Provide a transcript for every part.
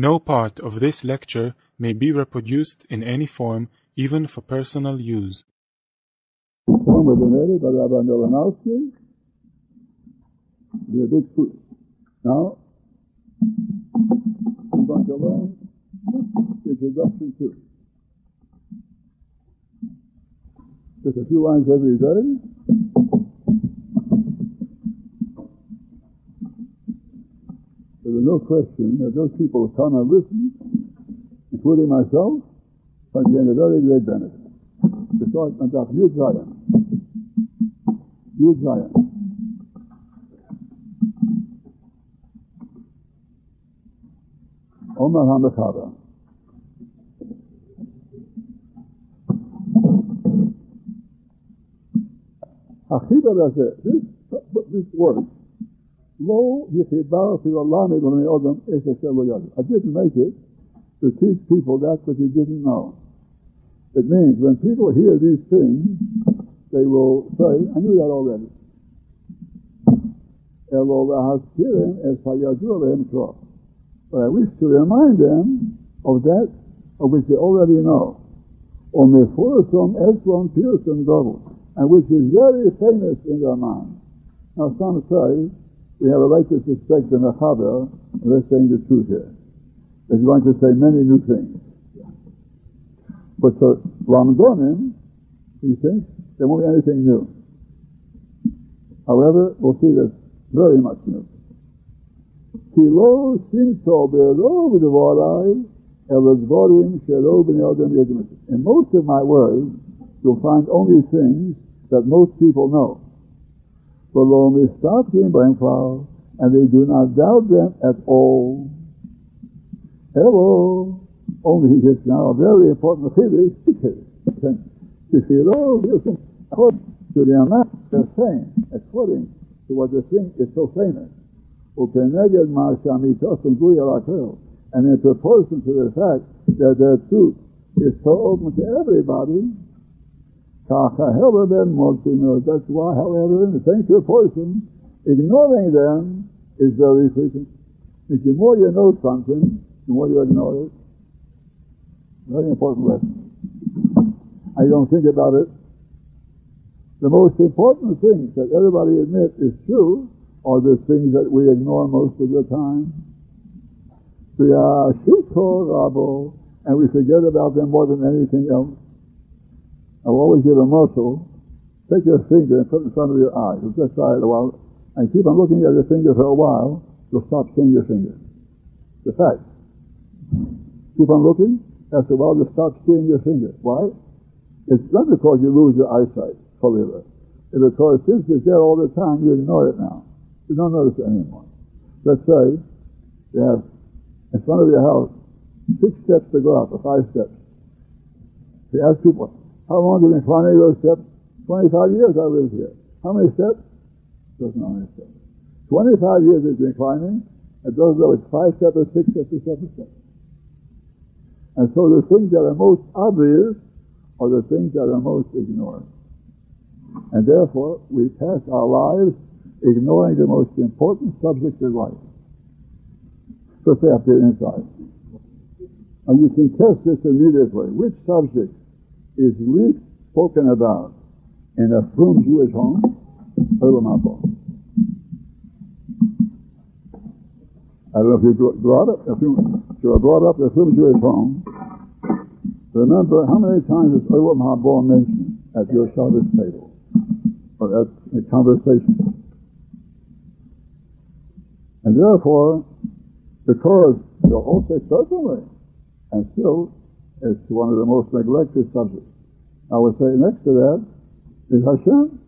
No part of this lecture may be reproduced in any form, even for personal use. Was donated by Rabbi Milanowski. The big food. Now, going to learn introduction to. Just a few lines every day. But there's no question that those people come and listen, including myself, are getting a very great benefit. Because I'm talking huge Zion. Huge Zion. Omar HaMechava. Achida Razeh, this, this word, Lo olami b'nei odom es I didn't make it to teach people that which you didn't know. It means when people hear these things, they will say, I knew that already. But I wish to remind them of that of which they already know. Or mefursum eslon pirsum double, and which is very famous in their mind. Now some say, we have a right to suspect the Mechaber, they're saying the truth here. They're going to say many new things. But for Ramdonim, he thinks there won't be anything new. However, we'll see this very much new. Kilo simso be'erov devorai elazvorim shelo b'nei In most of my words, you'll find only things that most people know and flowers, and they do not doubt them at all. Hello, only he now a very important chiddush. to see all listen according to the amount they're saying, according to what they think is so famous. And in proportion to the fact that their truth is so open to everybody, that's why, however, in the same proportion, ignoring them is very frequent. If the more you know something, the more you ignore it. Very important lesson. I don't think about it. The most important things that everybody admits is true are the things that we ignore most of the time. We are rabo, and we forget about them more than anything else. I will always give a muscle. Take your finger and put it in front of your eye. You'll just try it a while. And keep on looking at your finger for a while. You'll stop seeing your finger. The fact. Keep on looking. After a while, you'll stop seeing your finger. Why? It's not because you lose your eyesight fully. It's because since it's there all the time, you ignore it now. You don't notice it anymore. Let's say you have in front of your house six steps to go up, or five steps. You ask people, how long have you been climbing those steps? 25 years I lived here. How many steps? Doesn't know how many steps. 25 years he's been climbing, and doesn't know it's five steps or six steps or seven steps. And so the things that are most obvious are the things that are most ignored. And therefore, we pass our lives ignoring the most important subject in life. Let's say up inside. And you can test this immediately. Which subject is least spoken about in a frum Jewish home, Haba. I don't know if you brought up, if you, if you brought up a frum Jewish home, remember how many times is Olam Haba mentioned at your Shabbos table or at a conversation. And therefore, because they'll all certainly, and still it's one of the most neglected subjects. I would say next to that is Hashem.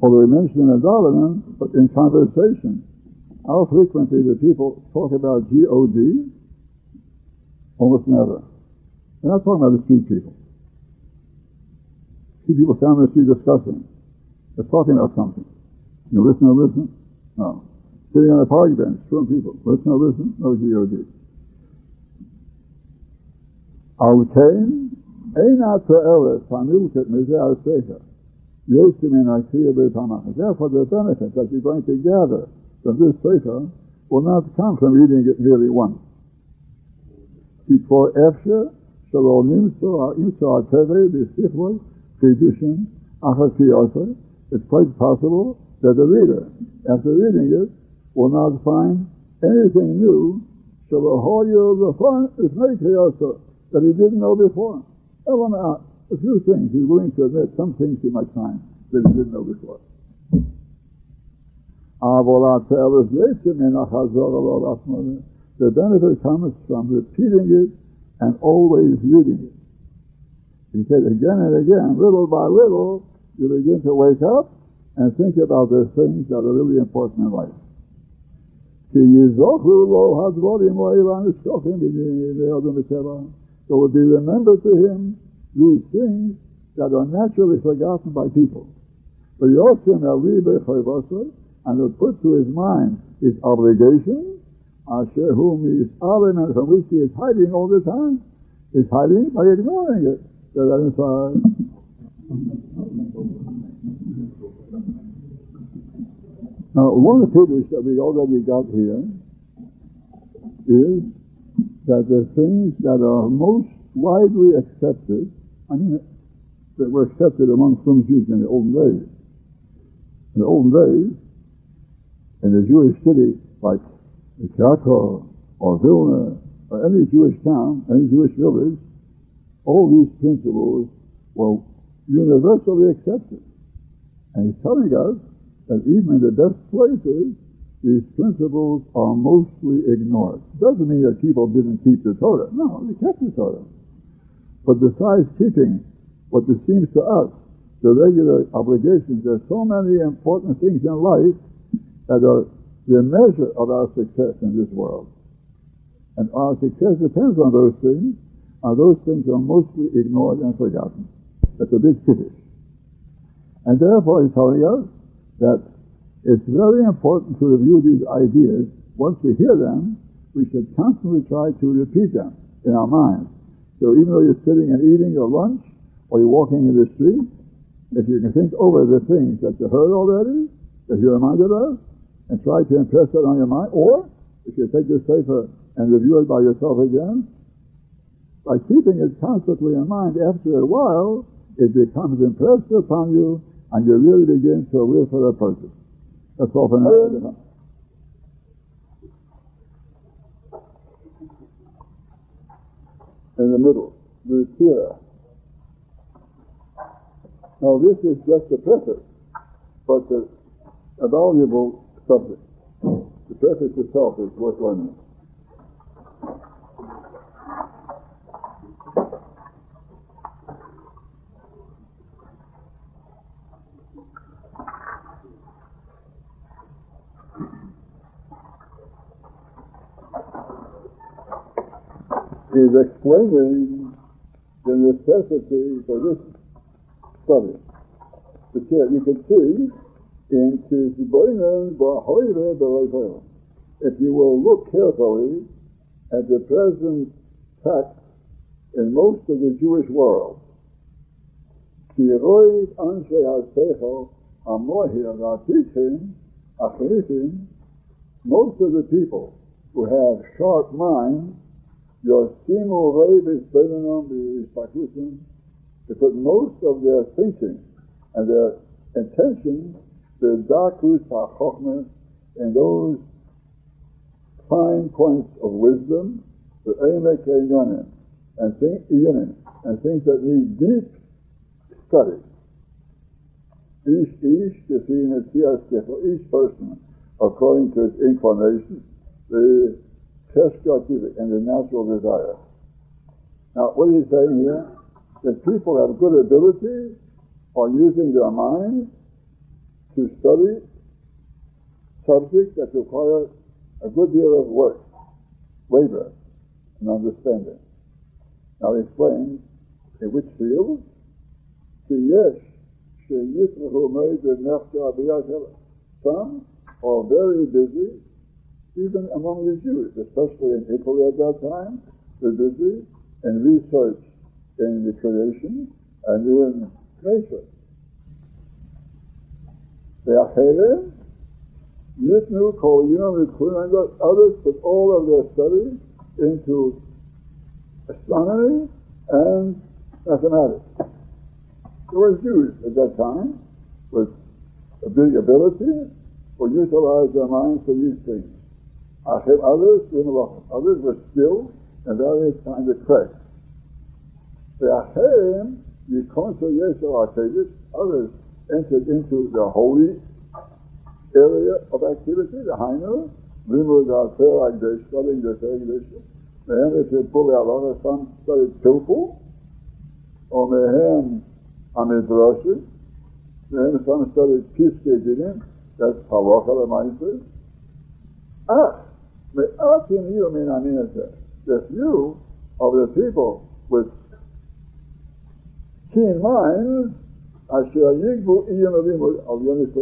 Although we mention him in Davening, but in conversation, how frequently do people talk about G-O-D? Almost never. They're not talking about the street people. See people on the street discussing. They're talking about something. You listen or listen? No. Sitting on a park bench, from people. Listen or listen? No G-O-D. Al-Kain, Therefore, the benefit that you're going to gather from this sefer will not come from reading it merely once. before אפשר שלא נמצא הטבע בשכלו חידושים אחר קיוסו, it's quite possible that the reader, after reading it, will not find anything new שלא הויו לפני קיוסו, that he didn't know before. A few things he's willing to admit, some things he might find that he didn't know before. The benefit comes from repeating it and always reading it. He said again and again, little by little, you begin to wake up and think about the things that are really important in life. So will be remembered to him these things that are naturally forgotten by people. But Yosim and will put to his mind his obligation, Asher whom he is and from which he is hiding all the time. Is hiding by ignoring it. So that inside. Now, one of the figures that we already got here is that the things that are most widely accepted, I mean, that were accepted among some Jews in the olden days. In the olden days, in a Jewish city like Krakow or Vilna or any Jewish town, any Jewish village, all these principles were universally accepted. And he's telling us that even in the best places, these principles are mostly ignored. Doesn't mean that people didn't keep the Torah. No, they kept the Torah. But besides keeping what it seems to us the regular obligations, there's so many important things in life that are the measure of our success in this world. And our success depends on those things, and those things are mostly ignored and forgotten. That's a big pity. And therefore he's telling us that it's very important to review these ideas. Once we hear them, we should constantly try to repeat them in our minds. So even though you're sitting and eating your lunch, or you're walking in the street, if you can think over the things that you heard already, that you're reminded of, and try to impress that on your mind, or if you take this paper and review it by yourself again, by keeping it constantly in mind, after a while, it becomes impressed upon you, and you really begin to live for that purpose. That's all for now. In the middle, the tira. Now this is just a preface, but a valuable subject. The preface itself is worth learning. Is explaining the necessity for this study. You can see in if you will look carefully at the present text in most of the Jewish world, most of the people who have sharp minds, because most of their thinking and their intention the dakus ha'chochmah and those fine points of wisdom, the yonim, and things, and things that need deep study. Each, each, each person, according to its inclination, the teshkativik and the natural desire. Now, what you saying here? That people have good ability on using their minds to study subjects that require a good deal of work, labor, and understanding. Now he explains in which field? Yes, some are very busy, even among the Jews, especially in Italy at that time. They're busy in research in the creation and in nature. ואחרים ניתנו כל יום and others put all of their studies into astronomy and mathematics. There were Jews at that time with a big ability who utilized their minds for these things. Others, others were skilled in various kinds of crafts. The Achim, the Konsul Yeshua others entered into the holy area of activity, the Hainu, Limud al Agdesh, studying the Agdesh. Then if you pull out other some studied Pilpul, or Mehem Amidrashim, then some studied Piske Dinim, that's Halacha Lemaisa. Ah, Me'atim you min aminata. The few of the people with keen minds, Asher Yigbu Iyam Avimud al Yonis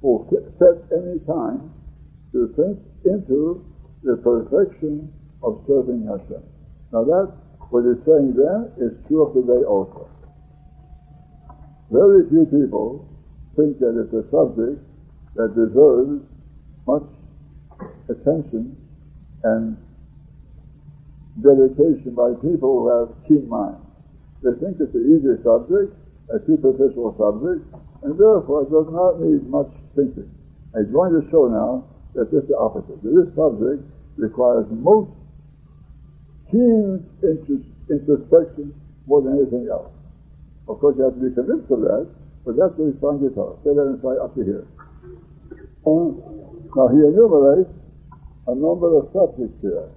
will set any time to think into the perfection of serving Hashem. Now that, what he's saying then, is true of today also. Very few people think that it's a subject that deserves much attention and dedication by people who have keen minds. They think it's an easy subject, a superficial subject, and therefore it does not need much thinking. I'm going to show now that it's the opposite. That this subject requires most keen introspection more than anything else. Of course, you have to be convinced of that, but that's what he's trying to tell us. Say that inside up to here. And now he enumerates a number of subjects here.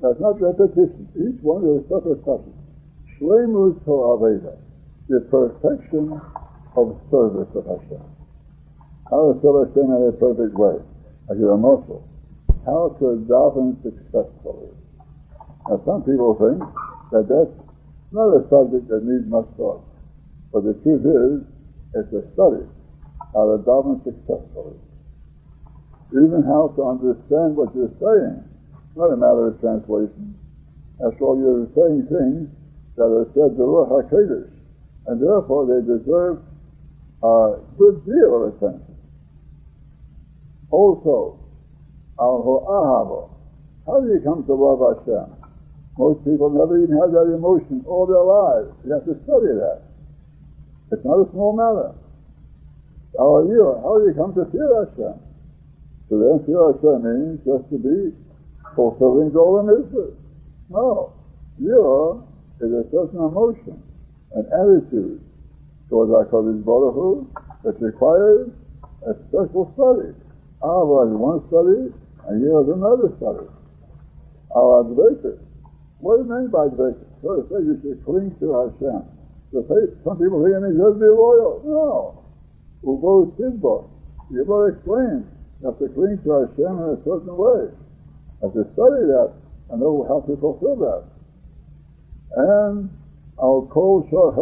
That's not repetition. Each one is a separate subject. Shlemus Aveda, the perfection of service of Hashem. How to serve Hashem in a perfect way, like a muscle. How to daven successfully. Now, some people think that that's not a subject that needs much thought. But the truth is, it's a study how to daven successfully. Even how to understand what you're saying. It's not a matter of translation. After all, you're saying things that are said to Ruach HaKodesh, and therefore they deserve a good deal of attention. Also, al How do you come to love Hashem? Most people never even have that emotion all their lives. You have to study that. It's not a small matter. How are you? How do you come to fear Hashem? To Hashem means just to be fulfilling all the mitzvahs. No. Fear is a certain emotion, an attitude towards HaKadosh Baruch Hu that requires a special study. Ava is one study, and here is another study. Our advocate. What do you mean by advocate? So it says you should cling to Hashem. The faith, some people think it means just be loyal. No. Ubo Sidbo. You better explain. Have to cling to Hashem in a certain way. You have to study that and know how to fulfill that. And our kol shor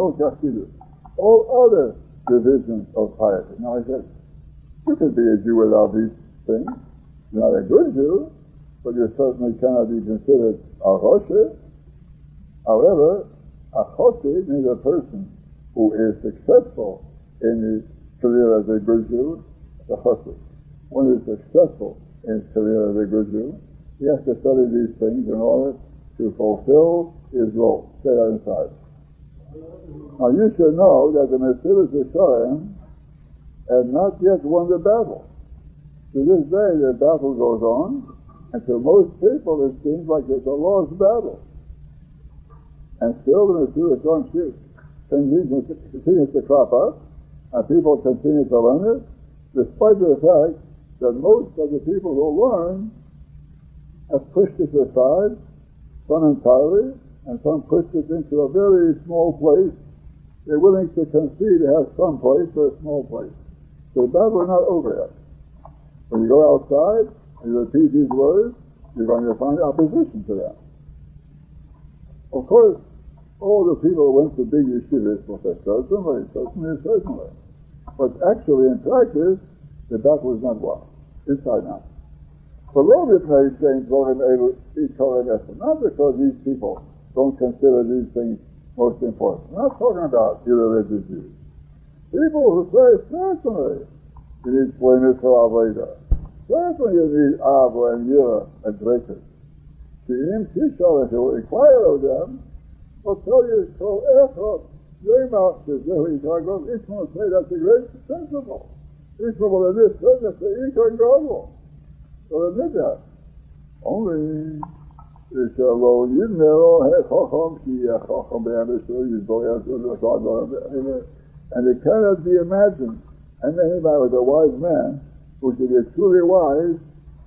all other divisions of piety. Now I said, you could be a Jew without these things. You're not a good Jew, but you certainly cannot be considered a Rosh. However, a Chosi means a person who is successful in his career as a good Jew, a Chosi. One is successful in his career as a good Jew, he has to study these things in order to fulfill his role. Say that inside. Now you should know that the Mesilas Yesharim have not yet won the battle. To this day, the battle goes on, and to most people, it seems like it's a lost battle. And still, the Mesilas Yesharim continues to crop up, and people continue to learn it, despite the fact that most of the people who learn have pushed it aside, some entirely, and some pushed it into a very small place. They're willing to concede to have some place for a small place. So battle is not over yet. When you go outside and you repeat these words, you're going to find opposition to them. Of course, all the people went to big yeshivas will say, certainly, certainly, certainly. But actually, in practice, the battle is not won inside out. The Lord replied, James, Rohan, Abel, Esau, and Esther. Not because these people don't consider these things most important. I'm not talking about irreligious Jews. People who say, certainly, you need blameless for Aveda. Certainly you need Abba and Yura and Jacob. he shall if you inquire of them, will tell you, so Ethel, Yemot, Zehu, Yitagov, Ishmael say that's a great principle. Hiçbir problemi sözleşme ilk önce o. Öyle ne der? Onun İnşallah yirmiyor he kalkam ki ya kalkam beğenmiş o yüz dolar the sağlar. And it cannot be imagined. And anybody with a wise man, who should be truly wise,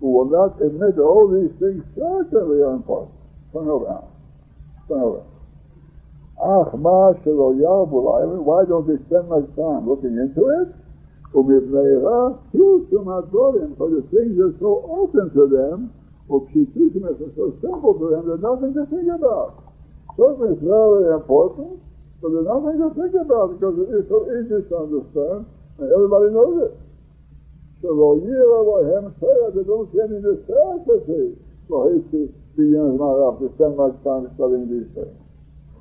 who will not admit all these things certainly are impossible. Turn around. Turn around. Ah, Marshal Yahweh, why don't they spend much time looking into it? Umivneha, Hilsum Adorim, for the things are so open to them, Ukshitushim is so simple to them, there's nothing to think about. Something is very important, but there's nothing to think about because it is so easy to understand, and everybody knows it. So Royira Lohem that they don't see any necessity for him to be young enough to spend much time studying these things.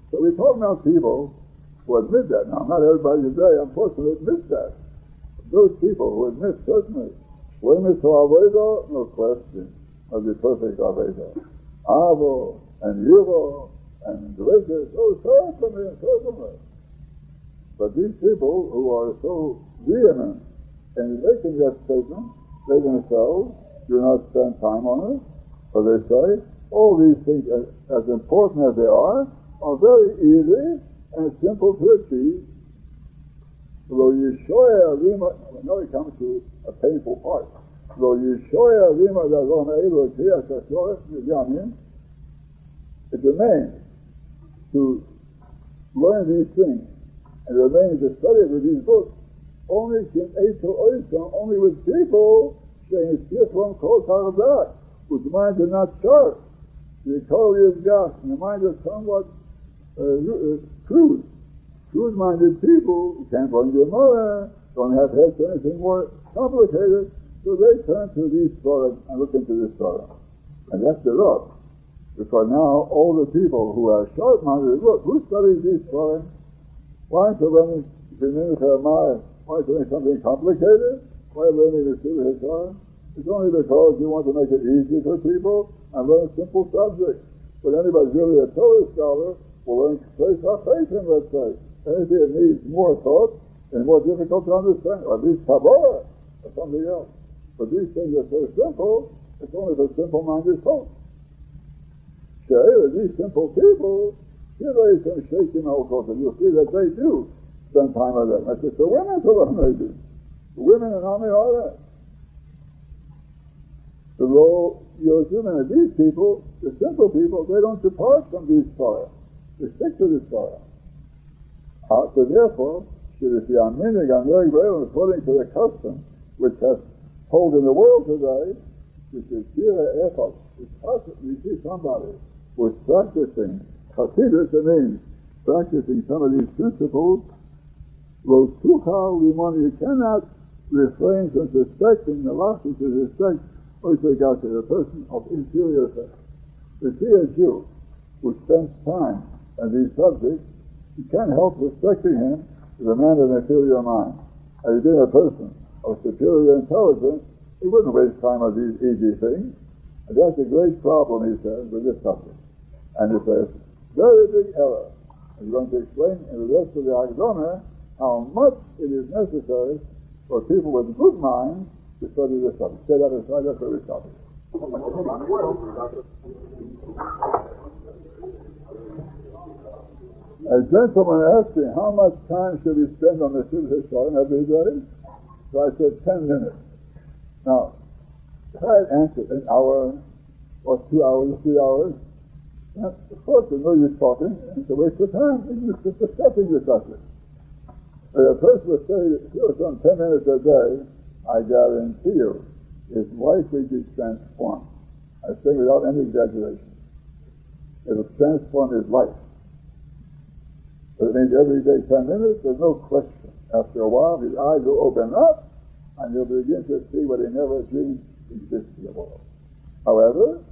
So we talk about people who admit that. Now, not everybody today, unfortunately, admits that. Those people who admit, certainly, to Aveda, no question, of the perfect Aveda. Avo and Yivo and religious, oh, certainly, certainly. But these people who are so vehement in making that statement, they themselves do not spend time on it, or they say, all these things, as, as important as they are, are very easy and simple to achieve. Though Yeshoya Rima, now it comes to a painful part. Though Yeshoya Rima Dazon Elo it remains to learn these things and remains to study with these books only can only with people saying Sifron Kol Taradat, whose minds are not sharp. The Kol is Gas, the mind is somewhat uh, uh, crude. Crude-minded people can't run your mother, don't have heads for anything more complicated, so they turn to these Torah and look into this Torah. And that's the rub. Because now all the people who are sharp-minded, look, who studies these Torah? Why to learn mind? Why doing something complicated? Why learning the Shiva Hikar? It's only because you want to make it easy for people and learn simple subjects. But anybody really a Torah scholar will learn Trace HaFeitim, let's say. Anything it needs more thought and more difficult to understand, or at least Kabbalah or something else. But these things are so simple, it's only for simple-minded folks. Say these simple people, here they some shaking all sorts, and you'll see that they do spend time with them. That's just the women to learn they. The women and army are that. The low and these people, the simple people, they don't depart from these Torah. They stick to this Torah. Uh, so therefore, should it be on meaning on very well according to the custom which has hold in the world today, which is Shira Echot, we see somebody who's practicing Hasidus, it means practicing some of these principles Rotucha Limon, you cannot refrain from suspecting the loss to suspect Oishagata, a person of inferior faith. To see a Jew who spends time on these subjects, you can't help respecting him as a man of inferior mind. Had he been a person of superior intelligence, he wouldn't waste time on these easy things. And that's a great problem, he says, with this subject. And he says, very big error. He's going to explain in the rest of the Agdona how much it is necessary for people with good minds to study this subject. Say that aside, that's. A gentleman asked me, how much time should we spend on the Shivha Shalom every day? So I said, 10 minutes. Now, if I had answered an hour, or two hours, three hours, of course, there's no use talking, it's a waste of time. It's just discussing the subject. If a person will say that on 10 minutes a day, I guarantee you, is likely to transform. I say without any exaggeration. It'll transform his life. But it means every day 10 minutes, there's no question. After a while, his eyes will open up, and he'll begin to see what he never dreamed exists in the world. However,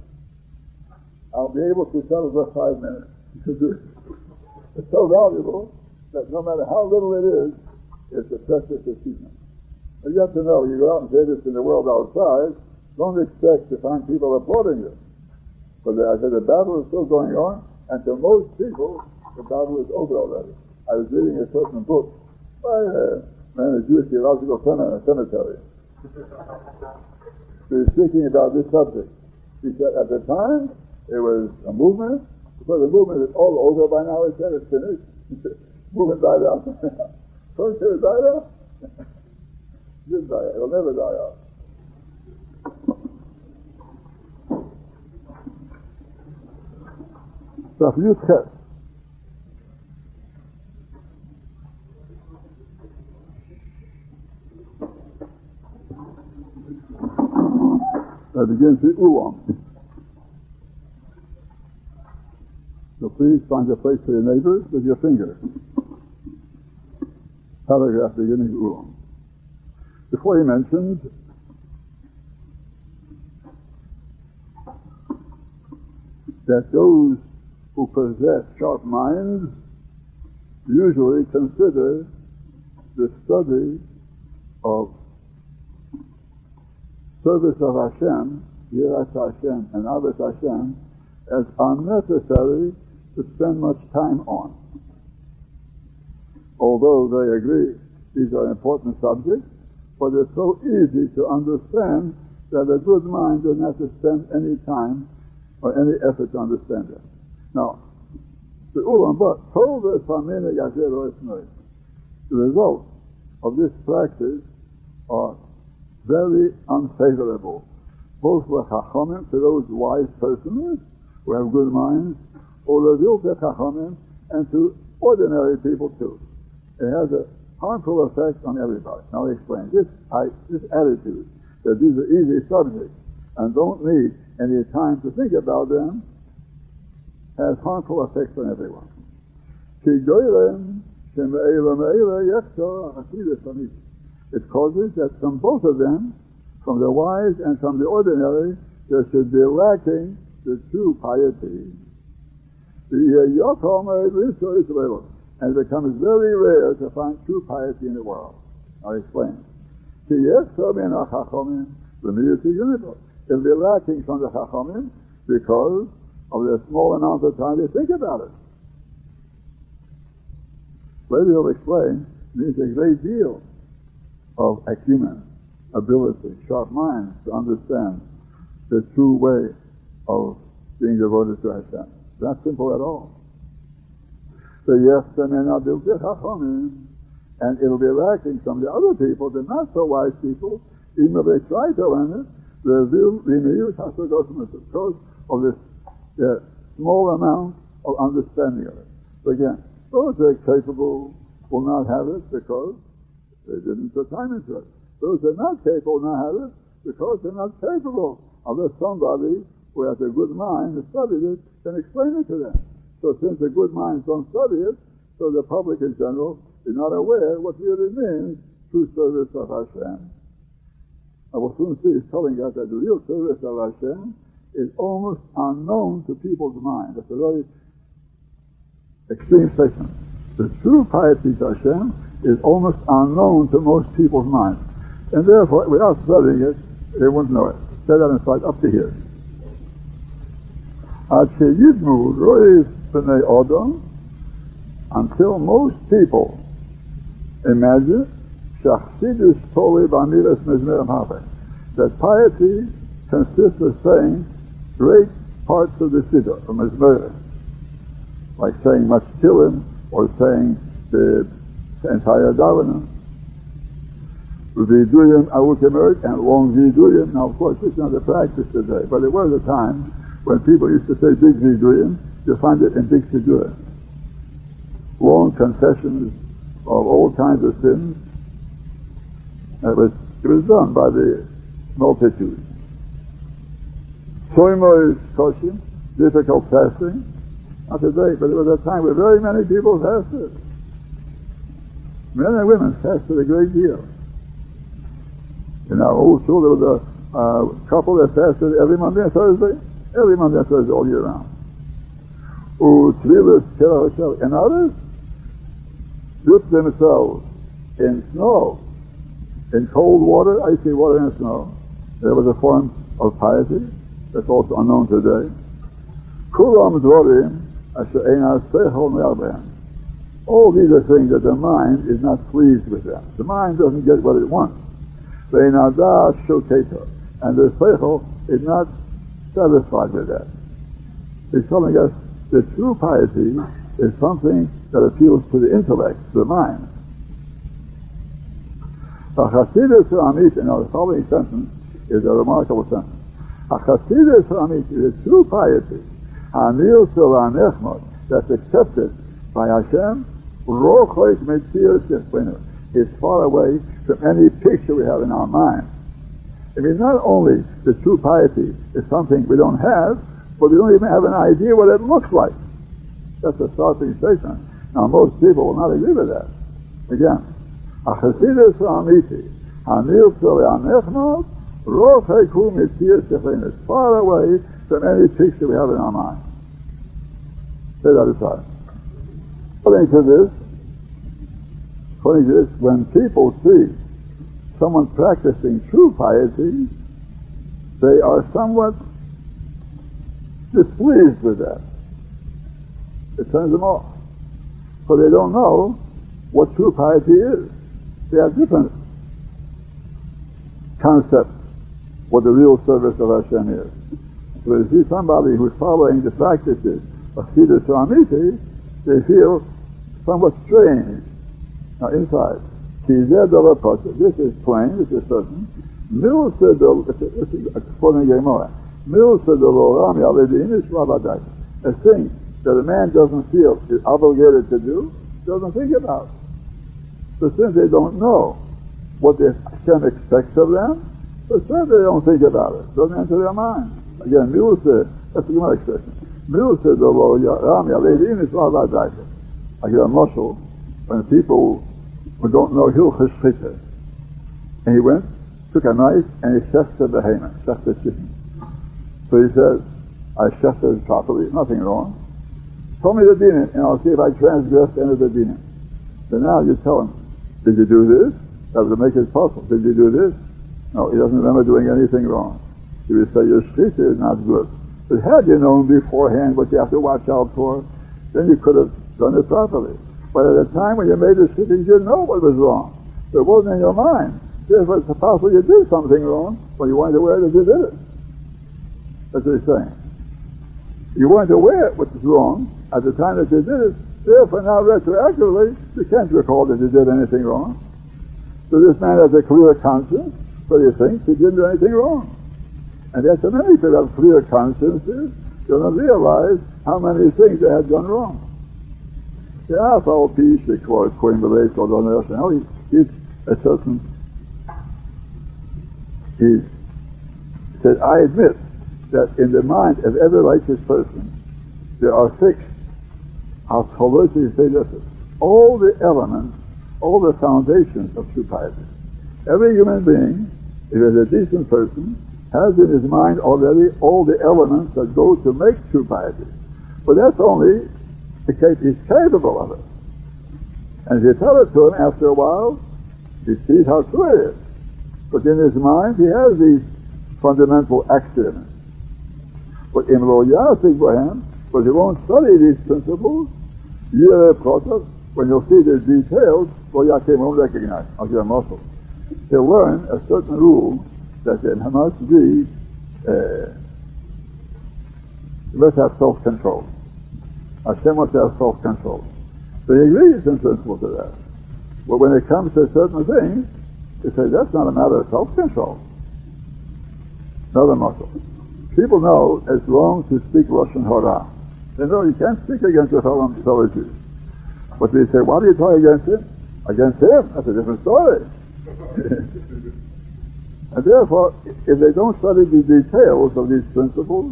I'll be able to settle for five minutes because it's so valuable that no matter how little it is, it's a precious achievement. But you have to know, you go out and say this in the world outside, don't expect to find people applauding you. But I said the battle is still going on, and to most people, the battle is over already. I was reading a certain book by a man at Jewish Theological Cemetery. he was speaking about this subject. He said at the time it was a movement, because the movement is all over by now. He said it's finished. movement died out. First it died out. it didn't die out. It'll never die out. Daf Yud Ches. That begins with Ulam. So please find a place for your neighbors with your finger. Paragraph beginning Ulam. Before he mentioned that those who possess sharp minds usually consider the study of service of Hashem, Yiras Hashem, and Abbas Hashem as unnecessary to spend much time on. Although they agree these are important subjects, but it's so easy to understand that a good mind doesn't have to spend any time or any effort to understand it. Now, the Ulam but told us the results of this practice are very unfavorable, both for Chachamim, to those wise persons who have good minds, or the Chachamim, and to ordinary people too. It has a harmful effect on everybody. Now I explain. This, I, this attitude that these are easy subjects and don't need any time to think about them has harmful effects on everyone. It causes that from both of them, from the wise and from the ordinary, there should be lacking the true piety. The Yokomer lives for Israel, and it becomes very rare to find true piety in the world. I'll explain. It'll be lacking from the Chachamim because of the small amount of time they think about it. Later he'll explain, needs a great deal of acumen, ability, sharp minds to understand the true way of being devoted to Hashem. Not simple at all. So yes, they may not be good hachamim, and it'll be lacking from the other people, the not so wise people, even if they try to learn it, they'll because of this a small amount of understanding of it. So again, those who are capable will not have it because they didn't put time into it. Those are not capable not have it because they're not capable. Unless somebody who has a good mind who studied it can explain it to them. So since the good minds don't study it, so the public in general is not aware what really means true service of Hashem. I will soon see he's telling us that the real service of Hashem is almost unknown to people's mind. That's a very extreme statement. The true piety to Hashem is almost unknown to most people's minds. And therefore, without studying it, they wouldn't know it. Say that in up to here. Until most people imagine that piety consists of saying great parts of the Siddur, like saying much or saying the entire Davening. Viduyim Awukemerit and long Viduyim. Now, of course, is not the practice today, but it was a time when people used to say big Viduyim. You find it in big Siddur. Long confessions of all kinds of sins. It was, it was done by the multitude. Soimo is kosher, difficult fasting. Not today, but there was a time where very many people fasted. Men and women fasted a great deal. In our old school, there was a uh, couple that fasted every Monday and Thursday, every Monday and Thursday all year round. And others dipped themselves in snow, in cold water, icy water and snow. There was a form of piety that's also unknown today. Kulam Dvorim Asher Me'albehem. All these are things that the mind is not pleased with them. The mind doesn't get what it wants. Ve'einar Das Shoketo. And the Seichel is not satisfied with that. He's telling us that true piety is something that appeals to the intellect, the mind. Achassidus Amit, in the following sentence, is a remarkable sentence. Achassidus Amit is true piety. Anil Nechmod, that's accepted by Hashem, Rochoik Metzir is far away from any picture we have in our mind. It means not only the true piety is something we don't have, but we don't even have an idea what it looks like. That's a startling statement. Now, most people will not agree with that. Again, Achassidus Amiti, Anil Anechmod, Rochoik Metzir is far away from any picture we have in our mind. Say that aside. According to this, to this, when people see someone practicing true piety, they are somewhat displeased with that. It turns them off. For they don't know what true piety is. They have different concepts what the real service of Hashem is. So if you see somebody who's following the practices of Chassidus Amiti, they feel somewhat strange. Now inside, this is plain, this is certain. This is Gemara. A thing that a man doesn't feel is obligated to do, doesn't think about. So since they don't know what the Hashem expects of them, so since they don't think about it, doesn't enter their mind. Again, Milsa, that's a Gemara expression. Milsa the Ram Yaledim is not like I get a muscle when people who don't know Hilchas Shchita. And he went, took a knife, and he shechted the behemoth, shechted chicken. So he says, I shechted properly, nothing wrong. Tell me the dinim, and I'll see if I transgressed any of the dinim. So now you tell him, did you do this? That would make it possible. Did you do this? No, he doesn't remember doing anything wrong. He would say, your shchita is not good. But had you known beforehand what you have to watch out for, then you could have done it properly. But at the time when you made the decision, you didn't know what was wrong. It wasn't in your mind. Therefore, it's possible you did something wrong but you weren't aware that you did it. That's what he's saying. You weren't aware what was wrong at the time that you did it. Therefore, now retroactively, you can't recall that you did anything wrong. So this man has a clear conscience, so he thinks he didn't do anything wrong. And so many people have clear consciences, they don't realize how many things they had done wrong. Ja, het zal peace, ik wou het gewoon beleefd door dan Now Nou, he's a certain. een... He said, I admit that in the mind of every righteous person, there are six, as Holistic say this, all the elements, all the foundations of true piety. Every human being, if is a decent person, has in his mind already all the elements that go to make true piety. But that's only because he's capable of it. And if you tell it to him after a while, he sees how true it is. But in his mind, he has these fundamental axioms. But in lo yasik him, but he won't study these principles, when you'll see the details, yakim won't recognize. Give a muscle. He'll learn a certain rule that there must be, uh, must have self-control. Hashem must have self-control. So he agrees in principle to that. But when it comes to certain things, he says that's not a matter of self-control. Another muscle. People know it's wrong to speak Lashon Hara. They know you can't speak against your fellow, fellow Jews. But they say, why do you try against him? Against him? That's a different story. And therefore, if they don't study the details of these principles,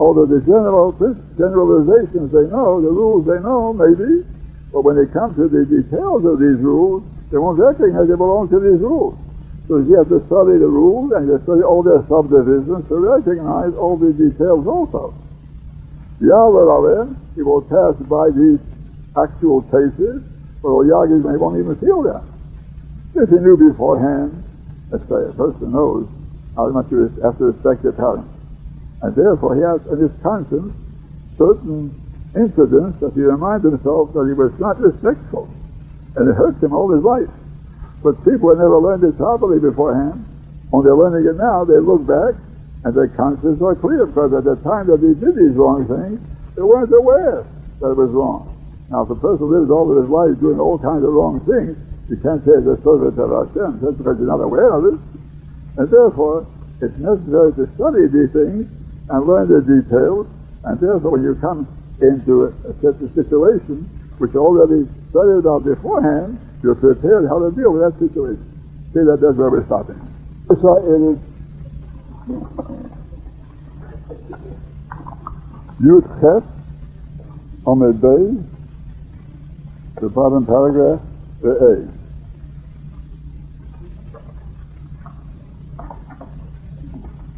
although the general generalizations they know, the rules they know, maybe, but when they come to the details of these rules, they won't recognize they belong to these rules. So you have to study the rules and you study all their subdivisions to recognize all the details also. Yahweh he will pass by these actual cases, but Yagis may won't even feel that. If he knew beforehand Let's say a person knows how much you have to respect your parents. And therefore he has in his conscience, certain incidents that he reminds himself that he was not respectful. And it hurts him all his life. But people who never learned it properly beforehand, when they're learning it now, they look back and their consciences are clear because at the time that they did these wrong things, they weren't aware that it was wrong. Now, if a person lives all of his life doing all kinds of wrong things, you can't say it's a service of Hashem because you're not aware of it. And therefore, it's necessary to study these things and learn the details. And therefore, when you come into a, a certain situation which already studied out beforehand, you're prepared how to deal with that situation. See that that's where we're stopping. So it is Youth on Ahmed day, the bottom paragraph, the A.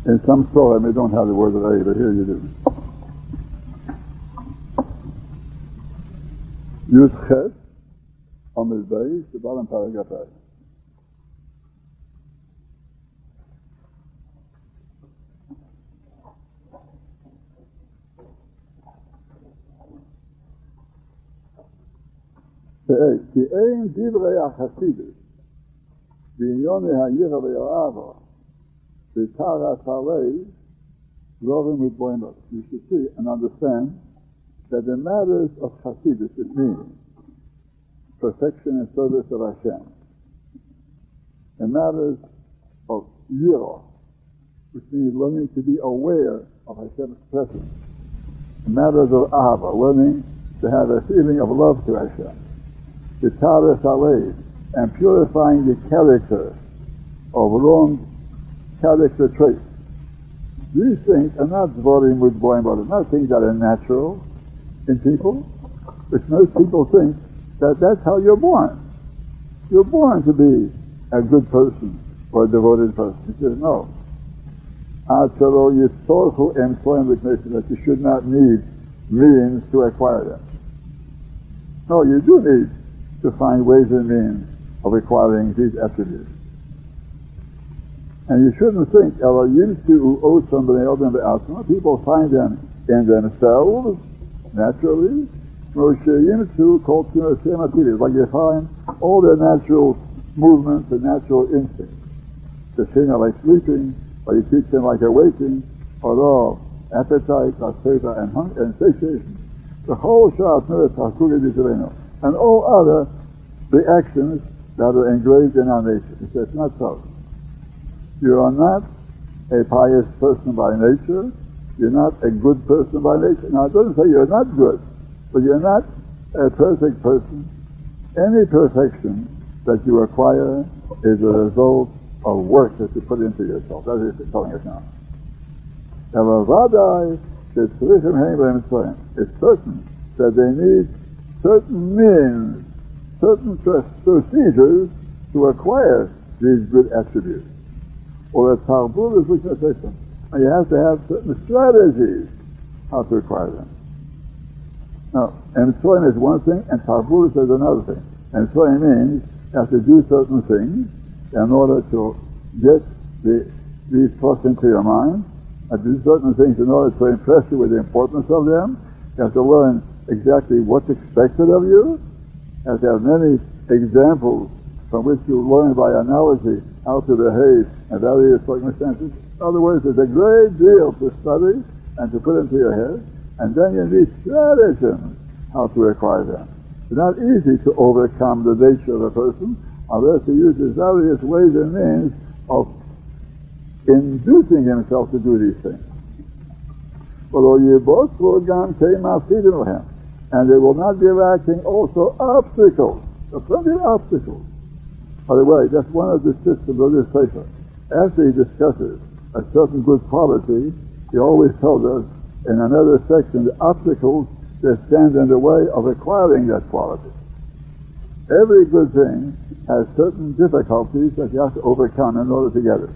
In some story, we don't have the word A, but here you do. Youth Ches, Ahmed Bey, the bottom paragraph A. כי אין דברי החסידות בעניוני הירא the Tara Talei, Rovim with Boimot. You should see and understand that the matters of Chassidus, it means perfection and service of Hashem, the matters of Yiro, which means learning to be aware of Hashem's presence, the matters of Ahava, learning to have a feeling of love to Hashem, the Tara Talei, and purifying the character of wrong character traits. These things are not voting with boy but not things that are natural in people, which most people think that that's how you're born. You're born to be a good person or a devoted person. He says, no. That you should not need means to acquire them. No, you do need to find ways and means of acquiring these attributes. And you shouldn't think, oh, used to owe somebody else in the outcome. People find them in themselves, naturally. Moshe Yimtsu, culture, Shematiri. Like you find all their natural movements and natural instincts. The thing like sleeping, or you teach them like awaking, although appetite, asceta, and hunger and satiation. The whole Shah and all other reactions that are engraved in our nature. Says, not so. You are not a pious person by nature. You're not a good person by nature. Now, it doesn't say you're not good, but you're not a perfect person. Any perfection that you acquire is a result of work that you put into yourself. What he's telling us now. It's certain that they need certain means, certain procedures to acquire these good attributes. Or as Talmud is looking at them. And you have to have certain strategies how to acquire them. Now, Emsoin is one thing, and Talmud is another thing. Emsoin means you have to do certain things in order to get the, these thoughts into your mind, and to do certain things in order to impress you with the importance of them. You have to learn exactly what's expected of you, and to have many examples from which you learn by analogy how to behave in various circumstances. In other words, there's a great deal to study and to put into your head, and then you need strategies how to acquire them. It's not easy to overcome the nature of a person unless he uses various ways and means of inducing himself to do these things. Although ye both organ came after him, and they will not be lacking also obstacles. Plenty of obstacles. By the way, that's one of the systems of this paper. After he discusses a certain good quality, he always tells us in another section the obstacles that stand in the way of acquiring that quality. Every good thing has certain difficulties that you have to overcome in order to get it.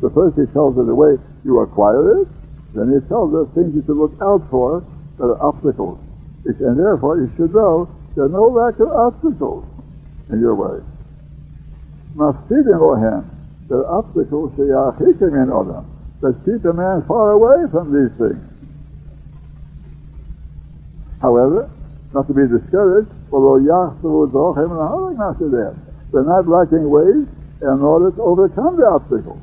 So first he tells us the way you acquire it, then he tells us things you should look out for that are obstacles. And therefore, you should know there are no lack of obstacles in your way. Mafsidim ohem, there are obstacles sheyachikim in keep a man far away from these things. However, not to be discouraged, although they're not lacking ways in order to overcome the obstacles.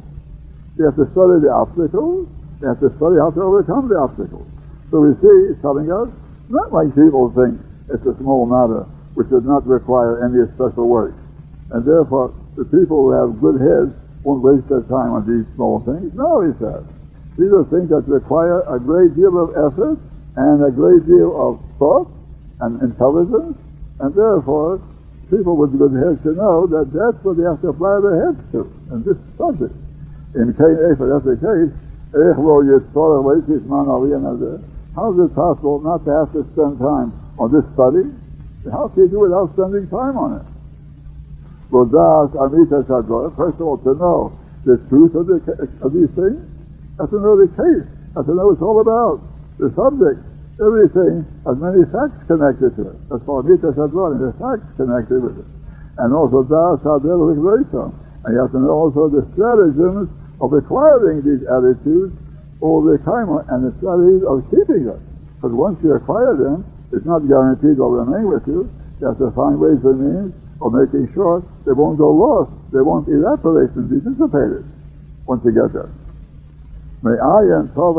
You have to study the obstacles, you have to study how to overcome the obstacles. So we see, it's telling us, not like people think it's a small matter which does not require any special work. And therefore, the people who have good heads won't waste their time on these small things. No, he says. These are things that require a great deal of effort and a great deal of thought and intelligence, and therefore people with good heads should know that that's what they have to apply their heads to, and this subject. In Cain Ephah, that's the case. Eh, How is it possible not to have to spend time on this study? How can you do without spending time on it? First of all, to know the truth of, the, of these things, have to know the case, have to know what it's all about, the subject, everything has many facts connected to it. That's called mitzvah sadvarim, the facts connected with it. And also das hadel And you have to know also the stratagems of acquiring these attitudes, or the karma, and the strategies of keeping them. Because once you acquire them, it's not guaranteed they'll remain with you. You have to find ways and means of making sure they won't go lost, they won't evaporate and be dissipated once you get there. May I and from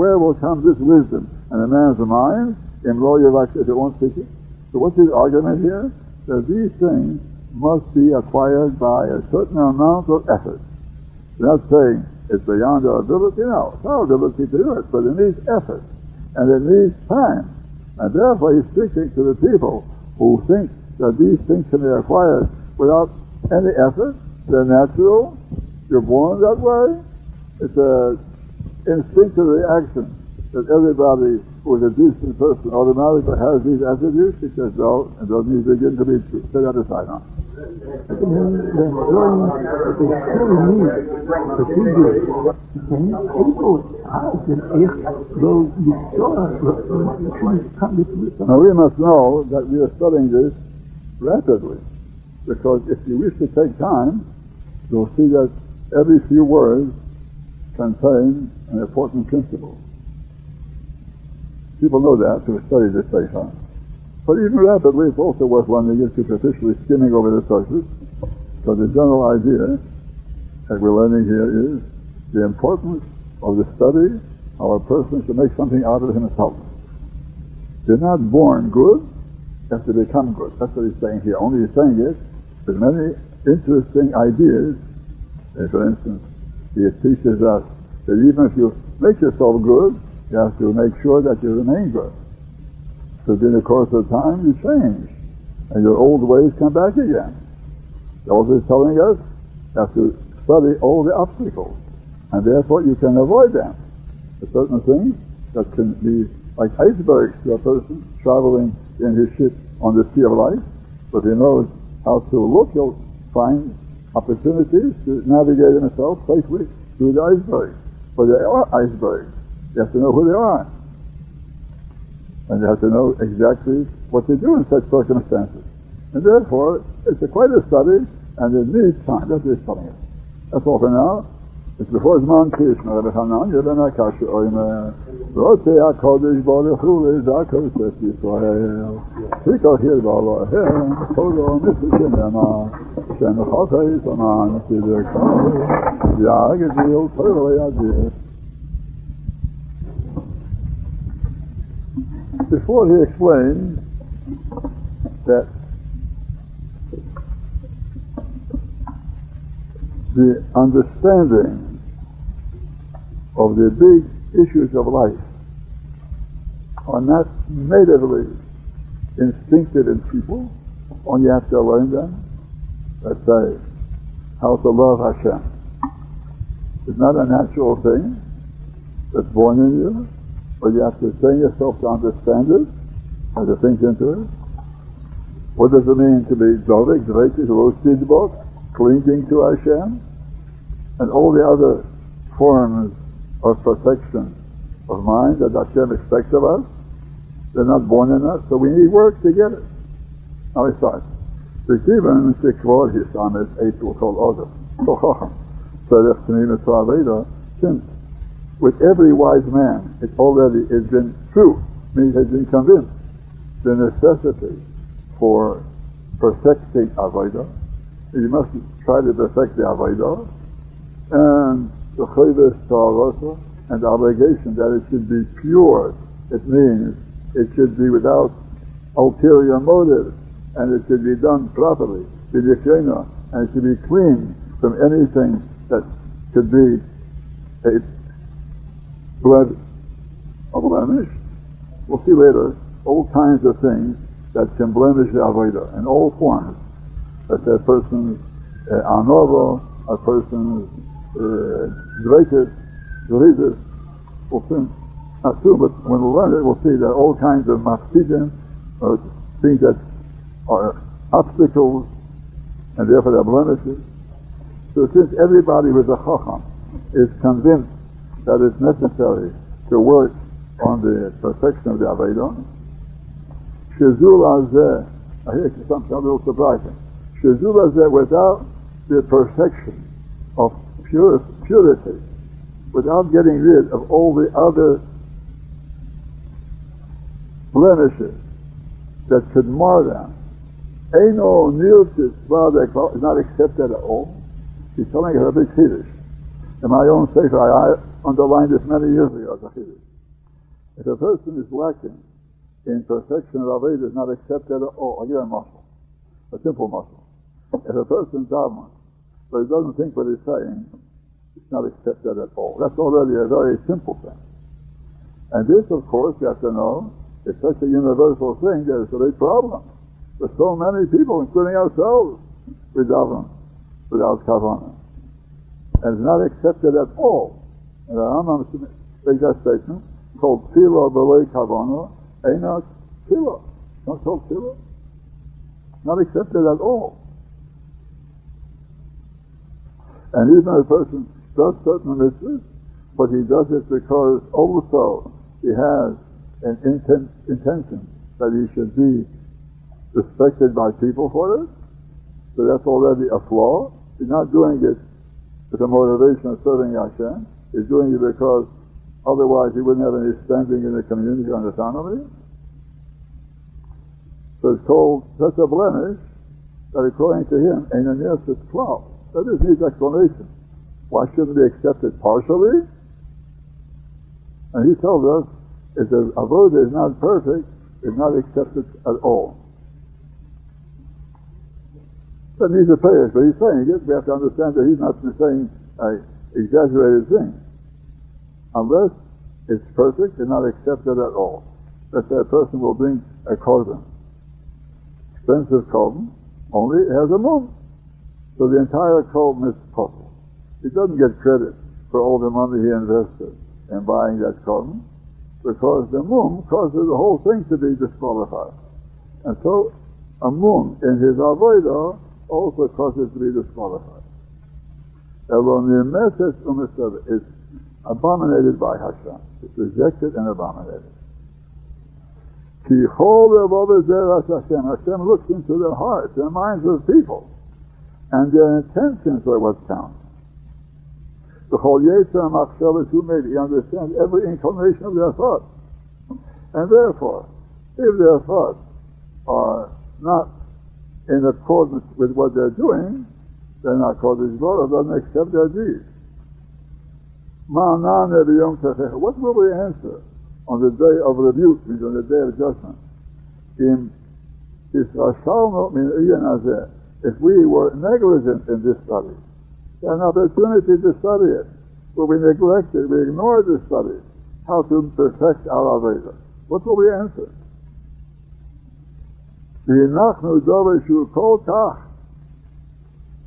where will come this wisdom and a man's mind? In like if it won't teach it. So what's his argument here? That these things must be acquired by a certain amount of effort. Not saying it's beyond our ability. No, it's our ability to do it, but it needs effort and it needs time. And therefore, he's speaking to the people who think that these things can be acquired without any effort. They're natural. You're born that way. It's a instinctive reaction that everybody who is a decent person automatically has these attributes because no, and those need begin to be set aside now. Now we must know that we are studying this rapidly because if you wish to take time, you'll see that every few words contain an important principle. People know that who study this Sefer. But even rapidly, it's also worth one to get superficially skimming over the surface. So the general idea that we're learning here is the importance of the study of a person should make something out of himself. You're not born good, you have to become good. That's what he's saying here. Only he's saying is there's many interesting ideas. Eh, for instance, he teaches us that even if you make yourself good, you have to make sure that you remain good. So in the course of time, you change. And your old ways come back again. Also is telling us you have to study all the obstacles. And therefore you can avoid them. There certain things that can be like icebergs to a person traveling in his ship on the sea of life. But he knows how to look, he'll find opportunities to navigate himself safely through the icebergs. But they are icebergs. You have to know who they are. And you have to know exactly what to do in such circumstances. And therefore, it's a quite a study, and it needs time. That's what it's telling us. That's all for now. It's before Zman Krishna, Rabbi Hanan, Yeben HaKasha Oime, Rote HaKodesh Baruch Hu Lezakos Es Yisrael, Triko Hir Balahem, Todo Mitzvah Shinema, Shem Chotei Saman, Sidr Kol, Yagazil, Torah Yadir. Before he explains that the understanding of the big issues of life are not natively instinctive in people, only have to learn them. Let's say, how to love Hashem. It's not a natural thing that's born in you, or you have to train yourself to understand it and to think into it. What does it mean to be Dovik, Drekis, Rosidbot, clinging to Hashem? And all the other forms of perfection of mind that Hashem expects of us. They're not born in us, so we need work to get it. Now he starts. Bekiven shekvor his amet So kol odom. Tzarech tmim etzaveda, since with every wise man, it already has been true means has been convinced the necessity for perfecting Avodah. You must try to perfect the Avodah. And the Chayvus Ta'arasa and the obligation that it should be pure. It means it should be without ulterior motive and it should be done properly, and it should be clean from anything that could be a blood of blemish. We'll see later all kinds of things that can blemish the Avodah in all forms. That a person's uh, anovo, a person's drekes, uh, we'll soon, not soon, but when we learn it, we'll see that all kinds of mafsidim, things that are obstacles, and therefore they're blemishes. So since everybody with a chacham is convinced that it's necessary to work on the perfection of the Avedon, Shizul Azeh, I hear something a little surprising. Shizul Azeh, without the perfection of pure, purity, without getting rid of all the other blemishes that could mar them, Eino Niltis is not accepted at all. He's telling her a big chiddush. In my own sefer, I underlined this many years ago. If a person is lacking in perfection of Aveda, is not accepted at all. I'll give a muscle, a simple muscle. If a person daven, but he doesn't think what he's saying, it's not accepted at all. That's already a very simple thing. And this, of course, you have to know, is such a universal thing that it's a big problem. For so many people, including ourselves, we daven without kavanah. And it's not accepted at all. And the Rambam makes that statement called tefillah b'lei kavana, not tefillah. Not called tefillah. Not accepted at all. And even if a person does certain mitzvahs, but he does it because also he has an intent, intention that he should be respected by people for it. So that's already a flaw. He's not doing it with the motivation of serving Hashem. is doing it because Otherwise, he wouldn't have any standing in the community on the family. So it's called such a blemish that according to him, Ananias is 12. That is his explanation. Why shouldn't they accept it partially? And he told us if the avodah is not perfect, it's not accepted at all. But he's a prayer, but he's saying it. We have to understand that he's not saying an exaggerated thing unless it's perfect and not accepted at all. That that person will bring a korban. Expensive korban, only it has a mum. So the entire korban is possible. He doesn't get credit for all the money he invested in buying that korban because the mum causes the whole thing to be disqualified. And so a mum in his avodah also causes to be disqualified. and when the message of Elon is abominated by Hashem. It's rejected and abominated. Hashem Hashem looks into their hearts, their minds of people, and their intentions are what counts. The whole Yetzer Machshavas who made He understands every inclination of their thoughts. And therefore, if their thoughts are not in accordance with what they're doing, then not Kodesh Baruch doesn't accept their deeds. What will we answer on the day of rebuke, means on the day of judgment? In if we were negligent in this study, an opportunity to study it, but we neglected, we ignored the study, how to perfect our Aveda. What will we answer? והנחנו דבר שהוא כל כך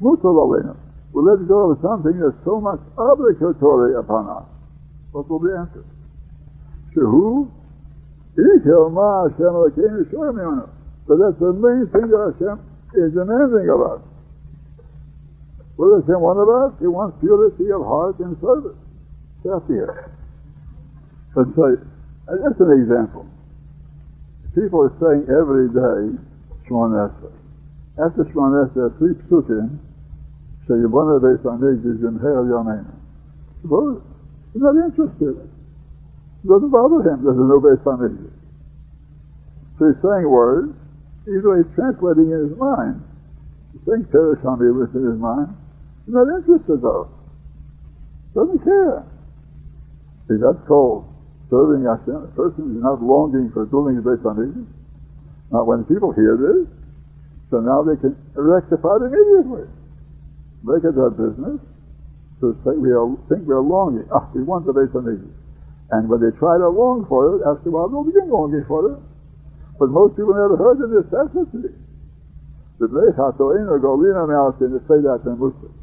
מוטל עלינו we let go of something that's so much obligatory upon us. What will be answered? Shehu, Ikel Ma Hashem Elokeinu Shormi But that's the main thing that Hashem is demanding of us. What does Hashem want of us? He wants purity of heart and service. That's here. Let's say, that's an example. People are saying every day, Shemon Esrei. After Shemon Esrei, three psukim שיבונה בית המקדש במחיר ימינו. Suppose he's not interested. It doesn't bother him. There's no base Hamikdash. So he's saying words, even he's translating in his mind. He's saying Teresh Hamilus in his mind. He's not interested though. Doesn't care. See, that's called serving Hashem. A person is not longing for doing based on English. Now when people hear this, so now they can rectify it immediately. Make it their business to say we are, think we are longing. Ah, we want the on English. And when they try to long for it, after a while they'll begin longing for it. But most people never heard the necessity. The Bnei Chatoin or Golina Me'asin to say that in Muslim.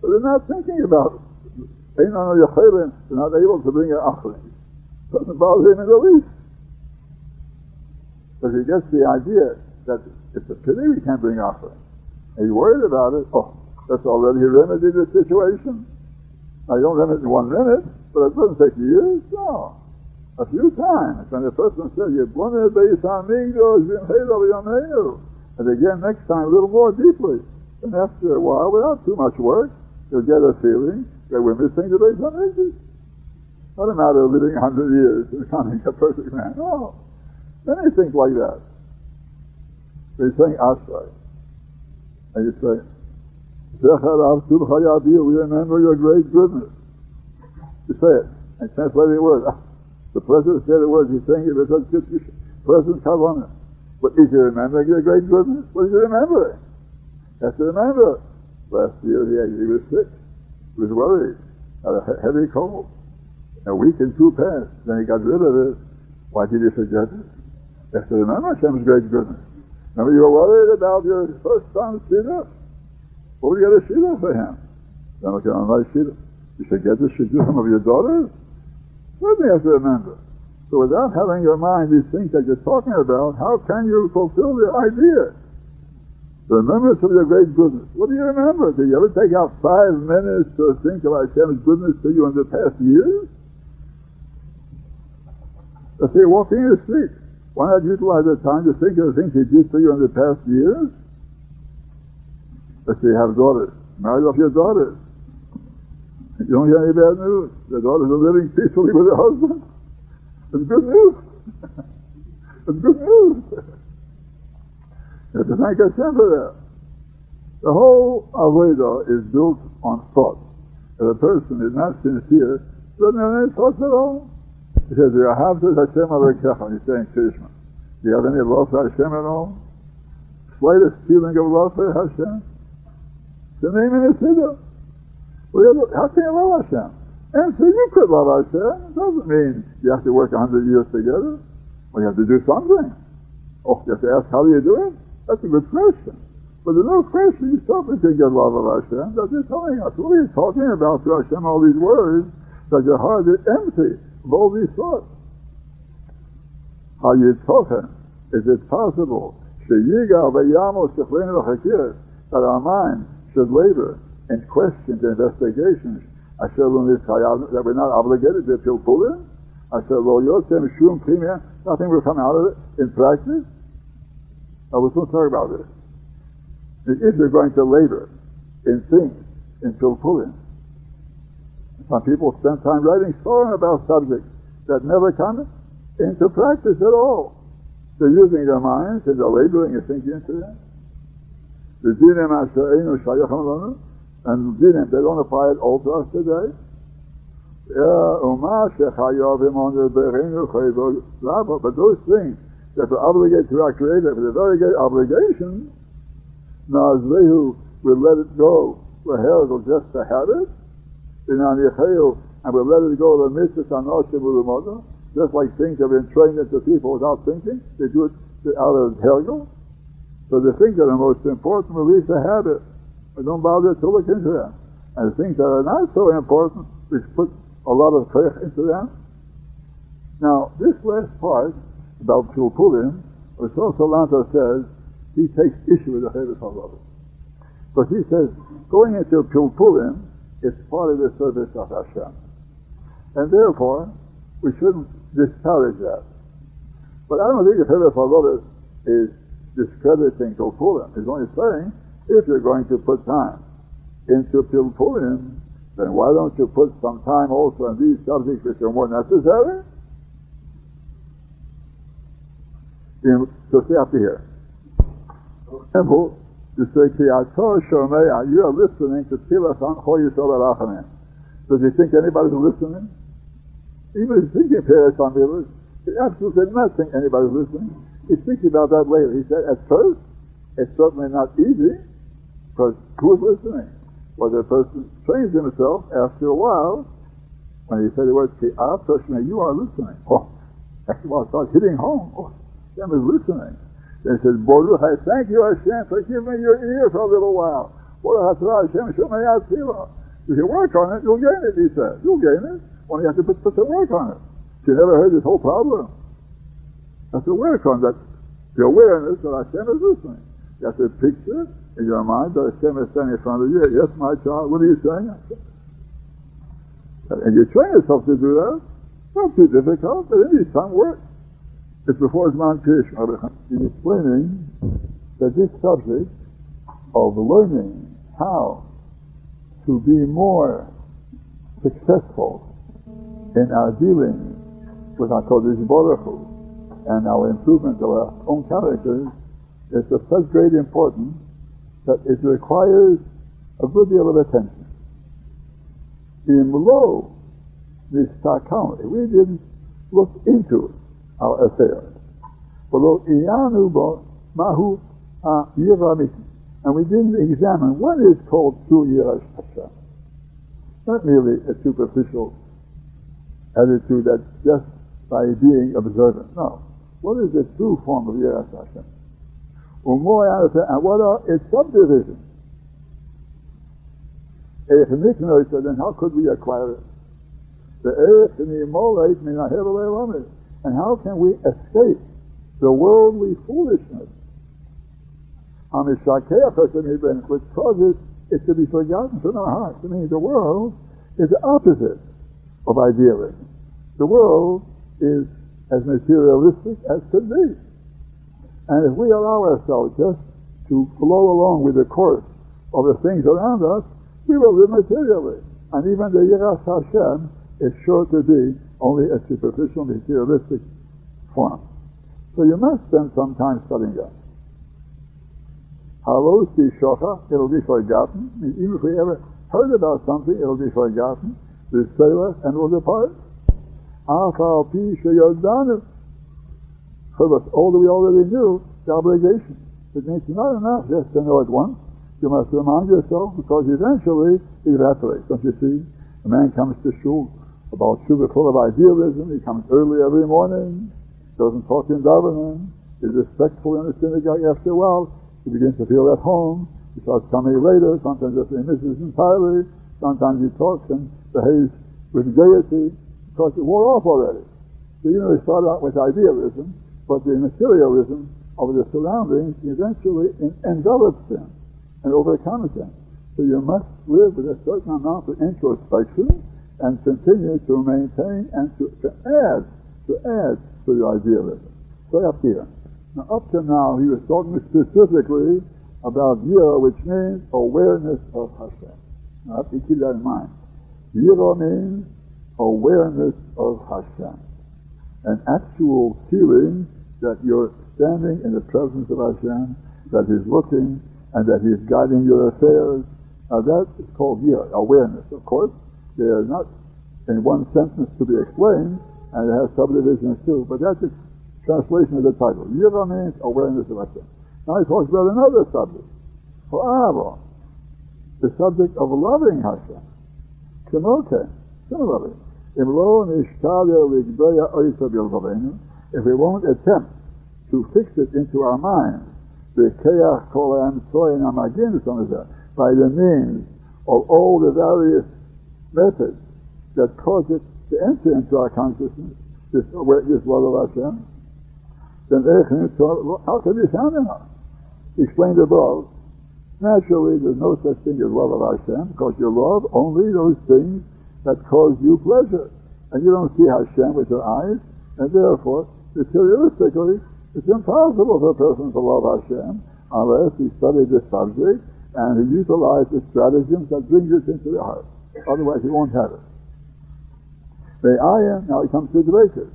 But they're not thinking about it. They're not able to bring an offering. Doesn't bother him in the least. But he gets the idea that it's a pity we can't bring offering. And he's worried about it. Oh, that's already remedied the situation. Now you don't remedy in one minute, but it doesn't take years. No. A few times when the person says, "You Yebone beis amigos vim helo and again next time a little more deeply. And after a while, without too much work, you'll get a feeling that we're missing the base on Not a matter of living a hundred years and becoming a perfect man. Oh, no. Many things like that. They saying Asray. And you say, we remember your great goodness. You say it, and translate the word. The president said the words, he's saying it because President Kavanah. But is he remembering your great goodness? What is remembering? He has to remember. Last year he, he was sick. He was worried. Had a heavy cold. A week and two passed. Then he got rid of it. Why did he forget it? He to remember Hashem's great goodness. Remember you were worried about your first son, Shida? What would you get a Shida for him? Then look at a nice Shida. You should get the Shidduchim of your daughters. Certainly you have to remember. So without having your mind these things that you're talking about, how can you fulfill the idea? The remembrance of your great goodness. What do you remember? Did you ever take out five minutes to think about Hashem's goodness to you in the past years? Let's say walking in the street. Why not utilize that time to think of the things he did for you in the past years? Let's say you have daughters. Marry off your daughters. You don't hear any bad news. The daughters are living peacefully with their husband. It's good news. it's good news. you have to thank Hashem for that. The whole Avodah is built on thought. If a person is not sincere, doesn't have any thoughts at all. He says, "You have to Hashem Alekecha." He's saying Krishna. Do you have any love for Hashem at all? Slightest feeling of love for Hashem? The name in the Siddur. Well, how can you love Hashem? And so you could love Hashem. It doesn't mean you have to work a hundred years together. Well, you have to do something. Oh, you have to ask, how do you do it? That's a good question. But there's no question you certainly can get love of Hashem. That's just telling us. What are you talking about to Hashem, all these words, that your heart is empty all these thoughts. How you him? Is it possible that our mind should labor in questions and investigations I said, when this that we're not obligated to pilpulim? Nothing will come out of it in practice. I was going to talk about this. If you're going to labor in things, in pilpulim, some people spend time writing song about subjects that never come into practice at all. They're using their minds and they're labeling and thinking into. The dinim and dinim, they don't apply it all to us today. But those things that we're obligated to our Creator the very great obligation, Nazrehu will let it go. We're just to have it and we'll let it go the mitzvahs mitzvah anoshim just like things have been trained into people without thinking. They do it out of hergel. So the things that are most important, we leave the habit. We don't bother to look into them. And the things that are not so important, we put a lot of faith into them. Now, this last part about Pilpulim, Rosh Salanter says he takes issue with the Chavis HaLavah. But he says, going into Pilpulim, it's part of the service of Hashem. And therefore, we shouldn't discourage that. But I don't think the of others is discrediting Pilpulim. He's only saying, if you're going to put time into Pilpulim, then why don't you put some time also on these subjects which are more necessary? In, so stay up here. Example, to say, Ki ator shomea, you are listening to Tfilas Ancho Yisrael Arachamim. Does he think anybody's listening? Even if he's thinking Tfilas Ancho he absolutely did not think anybody's listening. He's thinking about that later. He said, at first, it's certainly not easy, because who's listening? Well, the person trains himself after a while. When he said the words, Ki ator shomea, you are listening. Oh, a while, it starts hitting home. Oh, Hashem is listening. They said, Baruch, I thank you, Hashem, for giving me your ear for a little while. Baruch Hashem, Hashem, If you work on it, you'll gain it, he said. You'll gain it. Only you have to put, put some work on it. You never heard this whole problem. Have to work on that, the awareness that Hashem is listening. You have to picture in your mind that Hashem is standing in front of you. Yes, my child, what are you saying? And you train yourself to do that. Not too difficult, but it needs some work. It's before Zman Kish, in explaining that this subject of learning how to be more successful in our dealing with our Kodesh Baruch Hu and our improvement of our own characters is of such great importance that it requires a good deal of attention. In below this account, we didn't look into it affairs. mahu uh, And we didn't examine what is called true Yiras Hashem. Not merely a superficial attitude that's just by being observant. No. What is the true form of Yiras Hashem? And what are its subdivisions? If said, then how could we acquire it? The earth and the immolate mean I have a and how can we escape the worldly foolishness? Which causes it to be forgotten from our hearts. I mean, the world is the opposite of idealism. The world is as materialistic as could be. And if we allow ourselves just to flow along with the course of the things around us, we will live materially. And even the Yiras Hashem is sure to be only a superficial materialistic form. So you must spend some time studying that. Halos shocha, it'll be forgotten. Even if we ever heard about something, it'll be forgotten. The sailor and will depart. Afal pi sheyodanu. For us, all that we already knew, the obligation. It means not enough just to know it once. You must remind yourself because eventually it evaporates. Don't you see? A man comes to shul about sugar full of idealism. He comes early every morning, doesn't talk in davening, is respectful in the synagogue. After a while, he begins to feel at home. He starts coming later. Sometimes he misses entirely. Sometimes he talks and behaves with gaiety because it wore off already. So you know, he started out with idealism, but the materialism of the surroundings eventually envelops him and overcomes him. So you must live with a certain amount of introspection and continue to maintain and to, to add, to add to the idealism. So up here. Now up to now he was talking specifically about Yira, which means awareness of Hashem. Now have to keep that in mind. Yira means awareness of Hashem. An actual feeling that you're standing in the presence of Hashem, that He's looking, and that He's guiding your affairs. Now that is called Yira, awareness. Of course, they are not in one sentence to be explained, and it has subdivisions too, but that's a translation of the title. Yira means awareness of Hashem. Now he talks about another subject, Ava, the subject of loving Hashem. Kimote, similarly. If we won't attempt to fix it into our minds, by the means of all the various methods that cause it to enter into our consciousness, this, this love of Hashem, then how can be found in? Explained above. Naturally, there's no such thing as love of Hashem, because you love only those things that cause you pleasure. And you don't see Hashem with your eyes, and therefore, materialistically, it's impossible for a person to love Hashem unless he studied this subject and he utilizes the stratagems that bring it into the heart. Otherwise, he won't have it. The ayah, now it comes to Dvekis.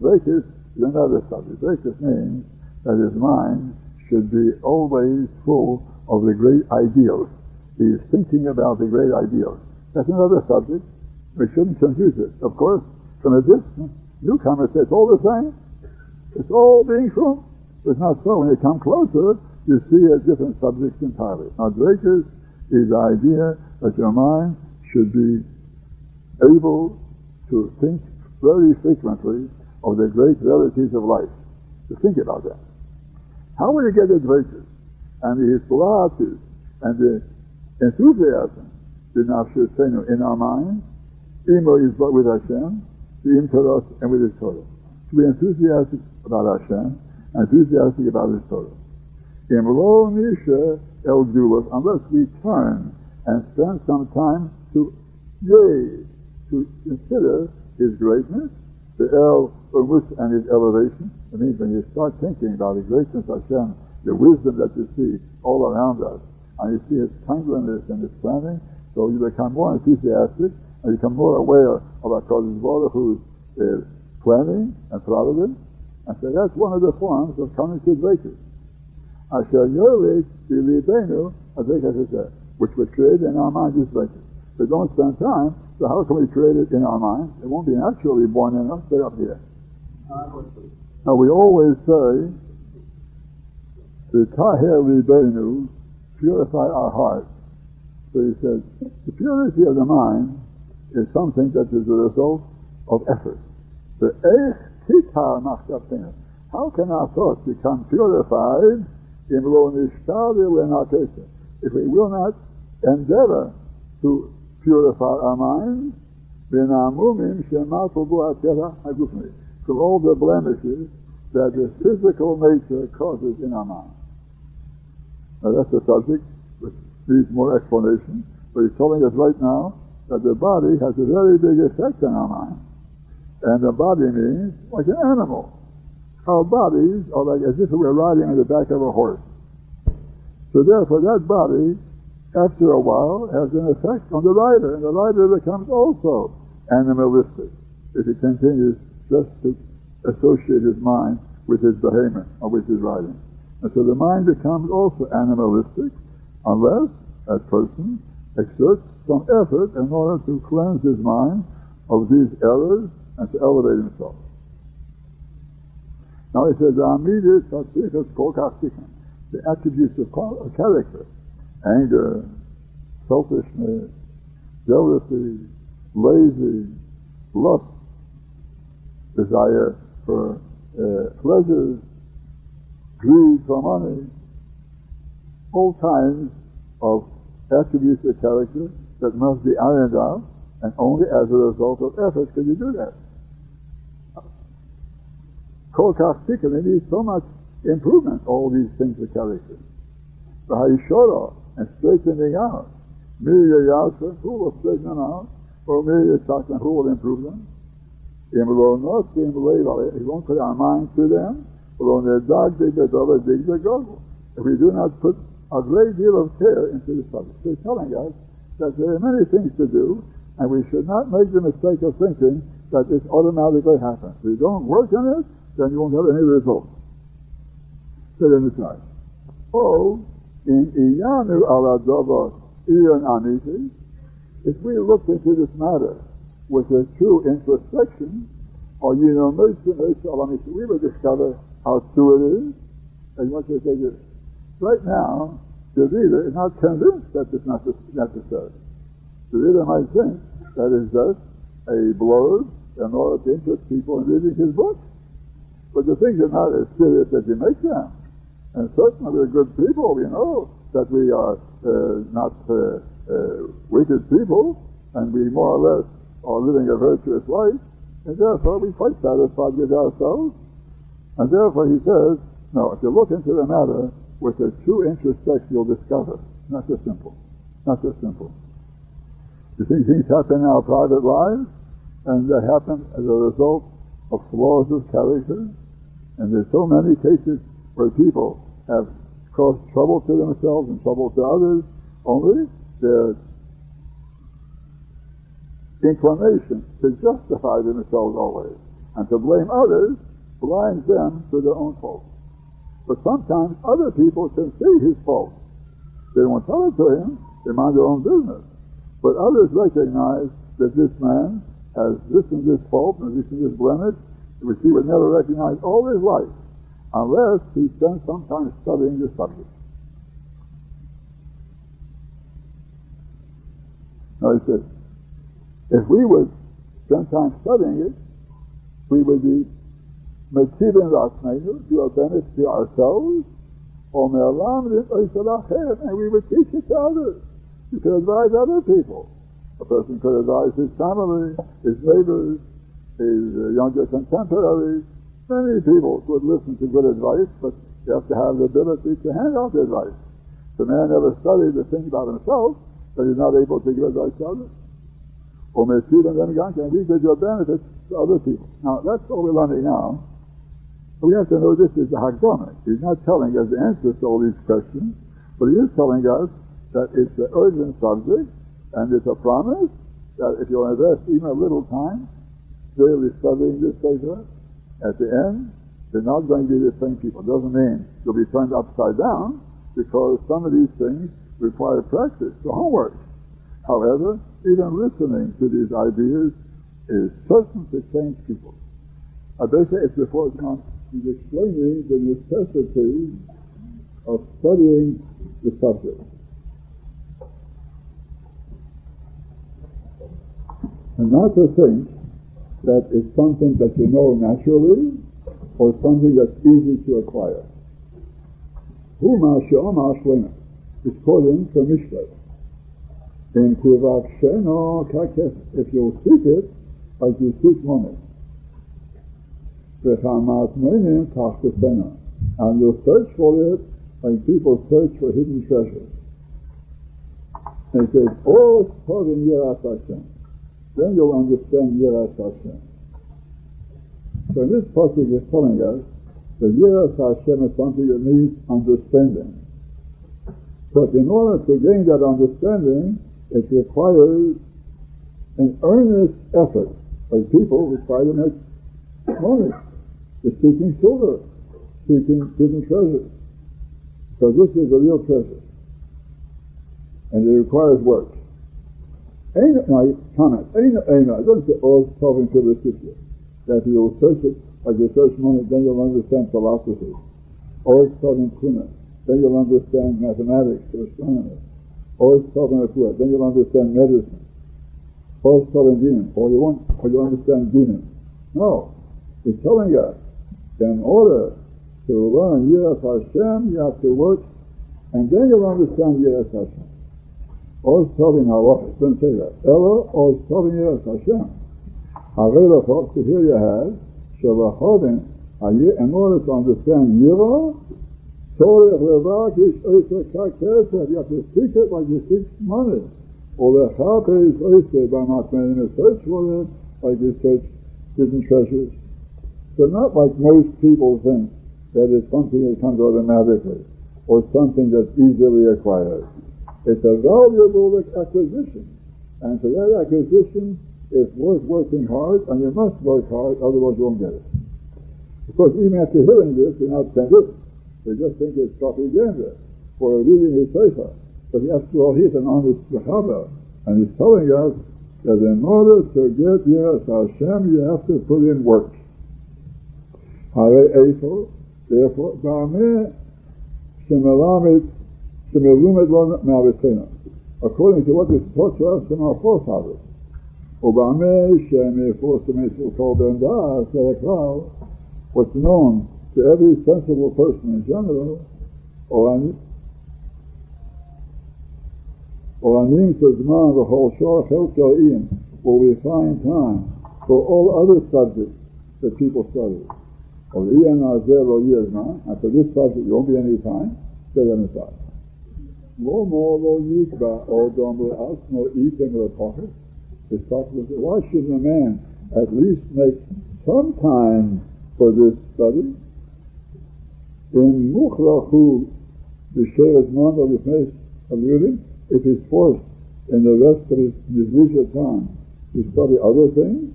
Dvekis is another subject. Dvekis means that his mind should be always full of the great ideals. He is thinking about the great ideals. That's another subject. We shouldn't confuse it. Of course, from a distance, newcomers say it's all the same. It's all being true. It's not so. When you come closer, you see a different subject entirely. Now, Drakers is the idea that your mind should be able to think very frequently of the great realities of life. To think about them. How will you get the Drakers and the Hispaalus and the enthusiasm in our mind? Imo is with Hashem, the Imtaros and with his Torah. To be enthusiastic about Hashem, enthusiastic about his Torah. Imlo Nisha El Dulas, unless we turn and spend some time to yea, to consider his greatness, the El and his elevation. It means when you start thinking about the greatness of Hashem, the wisdom that you see all around us, and you see his kindness and his planning, so you become more enthusiastic and become more aware of our HaKadosh Baruch Hu's uh, planning and providence. And so that's one of the forms of coming to Dvekis. Asher Yorlich Bilibenu, which was created in our minds is Dvekis. But don't spend time, so how can we create it in our minds? It won't be naturally born in us, stay up here. Now we always say, the Tahir purify our heart. So he says, the purity of the mind is something that is the result of effort. The. How can our thoughts become purified if we will not endeavor to purify our minds from all the blemishes that the physical nature causes in our mind. Now that's a subject which needs more explanation, but he's telling us right now that the body has a very big effect on our mind. And the body means like an animal. Our bodies are like as if we were riding on the back of a horse. So therefore that body, after a while, has an effect on the writer, and the writer becomes also animalistic if he continues just to associate his mind with his behemoth or with his writing. And so the mind becomes also animalistic unless that person exerts some effort in order to cleanse his mind of these errors and to elevate himself. Now he says, the attributes of character, anger, selfishness, jealousy, lazy, lust, desire for uh, pleasures, greed for money, all kinds of attributes of character that must be ironed out, and only as a result of effort can you do that. Kolkach Tikkun, needs so much improvement, all these things of character. V'hayishora, and straightening out. Mirya Yasa, who will straighten them out? Or Mirya Sakna, who will improve them? He won't put our mind to them. If we do not put a great deal of care into the subject, they're telling us that there are many things to do, and we should not make the mistake of thinking that it automatically happens. If you don't work on it, then you won't have any results. Sit in the side. Oh, in Iyanu Aladova Iyan Aniti, if we look into this matter with a true introspection, or you know, we will discover how true it is, as much as they do. Right now, the reader is not convinced that it's not necessary. The reader might think that it's just a blurb in order to interest people in reading his book. But the things are not as serious as you make them. And certainly we're good people, we know that we are uh, not uh, uh, wicked people, and we more or less are living a virtuous life, and therefore we quite satisfied with ourselves and therefore he says, no, if you look into the matter with a true introspection, you'll discover. Not so simple. Not so simple. You see things happen in our private lives, and they happen as a result of flaws of character. And there's so many cases where people have caused trouble to themselves and trouble to others, only their inclination to justify themselves always and to blame others blinds them to their own faults. But sometimes other people can see his faults. They don't tell it to him. They mind their own business. But others recognize that this man has this and this fault and this and this blemish, which he would never recognize all his life unless he spends some time studying the subject. Now he says, if we would spend time studying it, we would be metiven rasmeinu to a benefit to ourselves, or and we would teach each other. You could advise other people. A person could advise his family, his neighbors, his uh, younger contemporaries, Many people would listen to good advice, but you have to have the ability to hand out the advice. The man never studied the thing about himself, but he's not able to give advice to others. Or may see them and these are your benefits to other people. Now, that's all we're learning now. We have to know this is the Hakdama. He's not telling us the answers to all these questions, but he is telling us that it's an urgent subject, and it's a promise that if you'll invest even a little time really studying this paper, at the end, they're not going to be the same people. It doesn't mean you'll be turned upside down because some of these things require practice, the homework. However, even listening to these ideas is certain to change people. Abesha is before Kant, he's explaining the necessity of studying the subject. And not to think that it's something that you know naturally or something that's easy to acquire. Huma she'omar shlema is quoting from. In Tivaksheno kakef, if you'll seek it, like you seek money. V'chamat menim kach And you'll search for it like people search for hidden treasures. He says, Oh, Tovin Yiras Hashem then you'll understand Yiras Hashem. So this passage is telling us that Yiras Hashem is something that needs understanding. But in order to gain that understanding, it requires an earnest effort by people who try to make money. They're seeking silver, seeking hidden treasures. Because this is a real treasure. And it requires work. Ain't now comment, ain't ain't I don't say all talking to the sister. That you'll search it like you search money, then you'll understand philosophy. Or talking Kuna, then you'll understand mathematics or astronomy. Or talking Akua, then you'll understand medicine. Or talking demon, or you want or you understand demon. No. He's telling us in order to learn Yiras Hashem, you have to work, and then you'll understand Yiras Hashem. Ostavim Elohim Selah. Elo Ostavim Yiras Hashem. However, folks, here you have Shavachovim, and you, in order to understand Yira, Tzorech Levak is Oysa Kakesef. You have to speak it like you speak money. Or Lechape is Oysa by not making a search for it, like you search hidden treasures. So not like most people think that it's something that comes automatically, or something that's easily acquired. It's a valuable acquisition. And for that acquisition, it's worth working hard, and you must work hard, otherwise you won't get it. Of course, even after hearing this, you're not convinced. They just think it's propaganda for reading his paper. But after all, he's an honest Sahaba, and he's telling us that in order to get Yiras Hashem, you have to put in work. Therefore, Ba'ameh Shemelamet according to what is taught to us from our forefathers. what's known to every sensible person in general, Oranim Tazman the whole Shor Chelkel will we find time for all other subjects that people study. Or Ian Azel or Yezman, and for this subject there won't be any time, stay on the side. No more lo yikba odom le'as no eating le'pocket. Why shouldn't a man at least make some time for this study? In muchrachu b'sheres man of the of Yudim, if he's forced in the rest of his, his leisure time to study other things,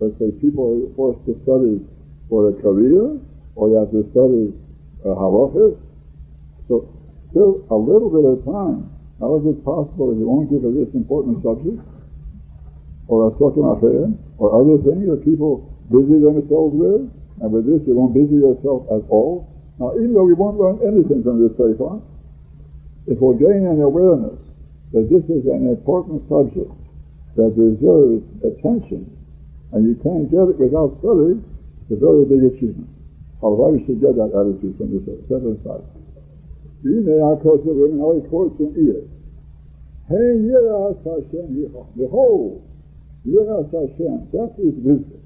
let's say people are forced to study for a career, or they have to study uh, halachas. So still a little bit of time. How is it possible that you won't give a this important subject, or a second affair, or other things that people busy themselves with, and with this you won't busy yourself at all? Now, even though we won't learn anything from this paper, if we'll gain an awareness that this is an important subject that deserves attention, and you can't get it without study, it's a very big achievement. Otherwise, we should get that attitude from this seven side. והנה הכותב how he quotes in ear. Hey yiras Hashem yichah. Behold, yiras Hashem, that is wisdom.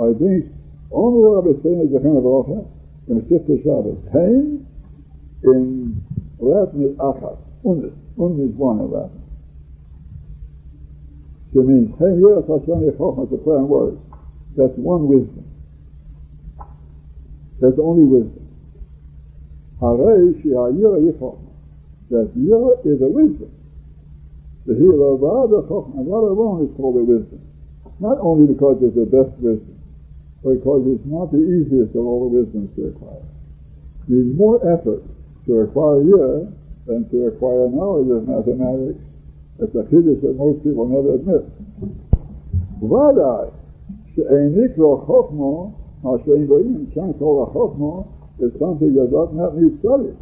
I think only what I've been saying is the kind of bracha in the Sifte Shabbos. Hein in Latin is achat. Und, und is one in Latin. So it means, hey, yiras Hashem yichah, it's a play on words. That's one wisdom. That's only wisdom. Harei she'ayira yichah. That yira is a wisdom. The hilavah, the chokhmah, that alone is called a wisdom. Not only because it's the best wisdom, but because it's not the easiest of all the wisdoms to acquire. It needs more effort to acquire year than to acquire knowledge of mathematics. It's a chiddush that most people never admit. Vadai, she'enikro chokhmah, Ashrein Brayim, Shankol Achokmo, if something doesn't have any study.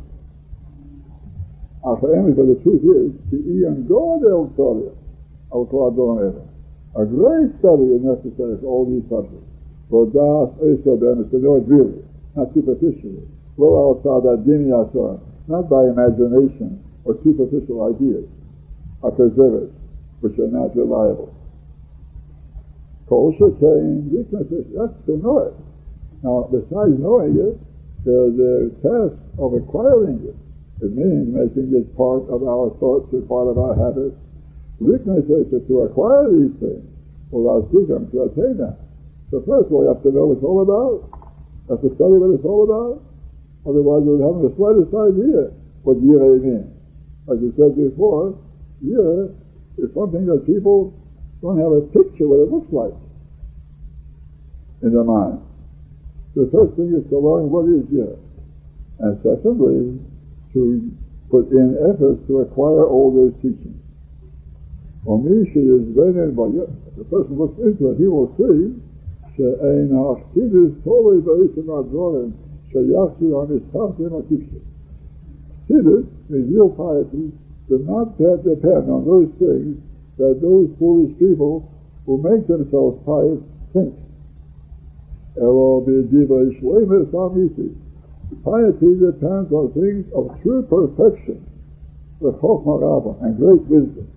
Afraim, but the truth is, the Ian God El Tzari, Al Kladon A great study is necessary for all these subjects. For Das Esa Ben, to know it really, not superficially. Lo Al Tzadadim Yasor, not by imagination or superficial ideas, are preserved, which are not reliable. Kol Shetain, that's to know it. Now, besides knowing it, there's the test of acquiring it. It means making it part of our thoughts and part of our habits. Weakness is to acquire these things without seeking to attain them. So first of all, you have to know what it's all about. You have to study what it's all about. Otherwise, you are having the slightest idea what yireh means. As you said before, yireh is something that people don't have a picture what it looks like in their mind. The first thing is to learn what is yireh. And secondly, to put in efforts to acquire all those teachings. Omishi is very but the person looks into it, he will see שאין האחסידוס תולי בעצם הדברים שיחסו המסתרתם הטיפשים. Chassidus, in real piety, do not depend on those things that those foolish people who make themselves pious think. Piety depends on things of true perfection, the Chokhmah and great wisdom.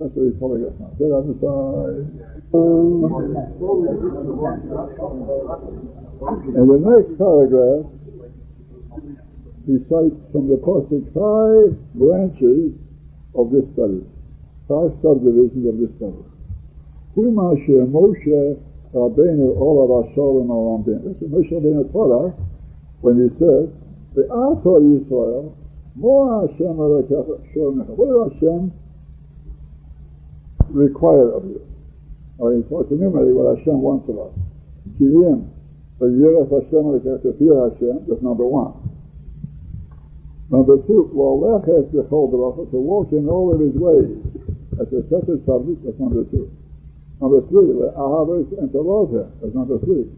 That's what he's telling us now. Sit on the side. In the next paragraph, he cites from the Pasuk five branches of this study, five subdivisions of this study. Huma Moshe Rabbeinu Olav Asholim Alambin. This is Moshe Rabbeinu Torah when he said, the Ator Yisrael, Mo Hashem What did Hashem required of you. Or he taught to enumerate what Hashem wants of us. Kiyim, the Yiras Hashem, to fear Hashem, that's number one. Number two, L'olechet b'chol b'racha, to walk in all of his ways. That's a separate subject, that's number two. Number three, Ahavos and to love him, that's number three.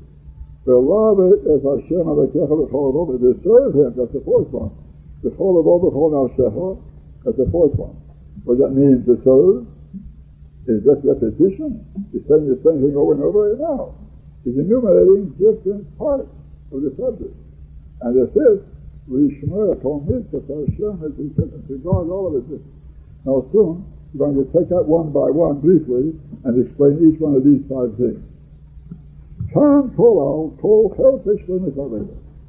Beloved is Hashem Alekecha b'chol b'chol, to serve him, that's the fourth one. B'chol b'chol b'chol nafshecha, that's the fourth one. What does that mean, to serve? Is just repetition? He's saying the same thing over and over again now. He's enumerating different parts of the subject. And the fifth, Lishmer upon mitzvah Hashem, as he said, to guard all of it. Now soon, we're going to take that one by one briefly and explain each one of these five things. Kan kolal kol chelfish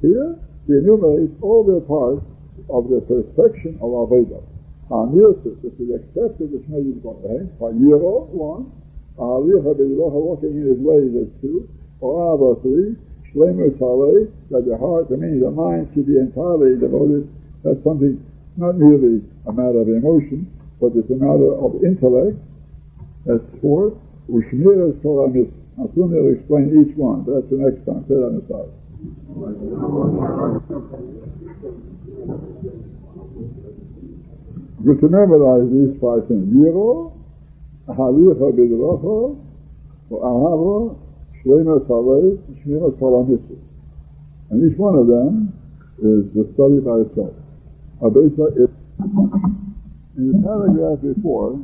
Here, he enumerates all the parts of the perfection of Aveda. Nilsus, if we accepted the Shmei Yisrael, Yiro, one, Alicha Beilocha, walking in his ways, is two, or Ava, three, Shlemus Halei, that the heart, I mean the mind should be entirely devoted, that's something not merely a matter of emotion, but it's a matter of intellect. That's fourth, Ushmiras Torah Mitzvah. I'll soon explain each one, that's the next time. Say that aside. Good to memorize these five things. Yiro, Halicha Bidrocho, Ahava, Shlema Saleh, Shmira Kalamitzvah. And each one of them is the study by itself. Abesa is in the paragraph before,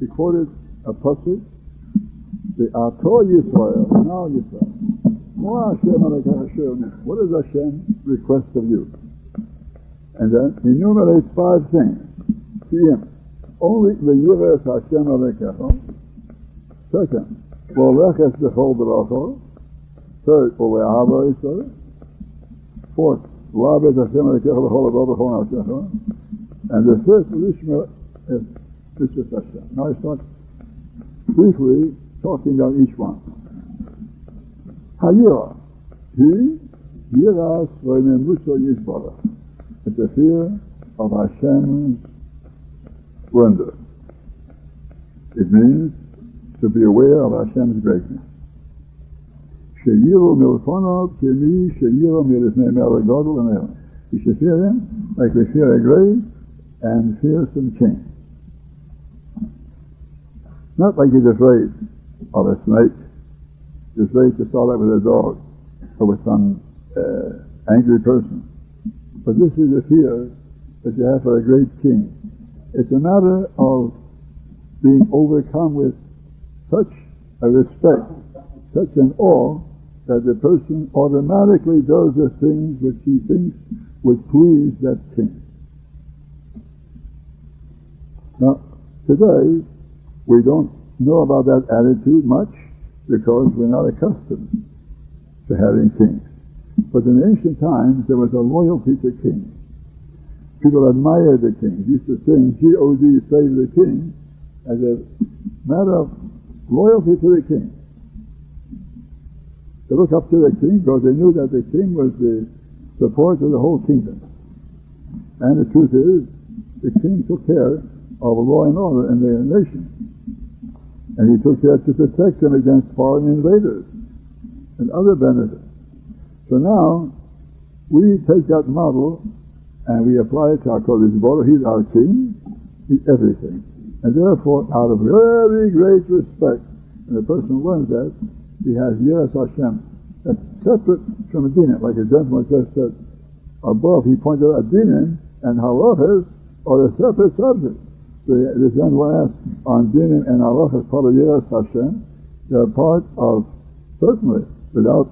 he quoted a pasuk, the Ato Yisrael, now Yisrael. Oh, what does Hashem request of you? And then he enumerates five things. See him. Only the Yiras Hashem Alekecha. Second, Voleches Bechol Beracho. Third, Vole'ahava Yisrael. Fourth, Labed Hashem Alekecha Bechol Beracho And the fifth, Lishma is Mitzvah Hashem. Now I start briefly talking about each one. Hayira. He, Yiras Vaynemuso Yisbara. It's the fear of Hashem's splendor. It means to be aware of Hashem's greatness. Sheyiru milfonov kemi sheyiru milifnei melagodol and You should fear him like we fear a great and fearsome king. Not like he's afraid of a snake. He's afraid to start out with a dog or with some uh, angry person. But this is a fear that you have for a great king. It's a matter of being overcome with such a respect, such an awe, that the person automatically does the things which he thinks would please that king. Now, today, we don't know about that attitude much because we're not accustomed to having kings. But in ancient times, there was a loyalty to kings. People admired the king. Used to sing G-O-D, save the king, as a matter of loyalty to the king. They looked up to the king because they knew that the king was the support of the whole kingdom. And the truth is, the king took care of law and order in their nation. And he took care to protect them against foreign invaders and other benefits. So now, we take that model and we apply it to our Kodesh Baruch. He's our king. He's everything. And therefore, out of very great respect, and the person learns that, he has Yiras Hashem. That's separate from a dinim. Like a gentleman just said above, he pointed out dinim and halachas are a separate subject. The gentleman asked on dinim and halachas Yiras Hashem. They're part of, certainly, without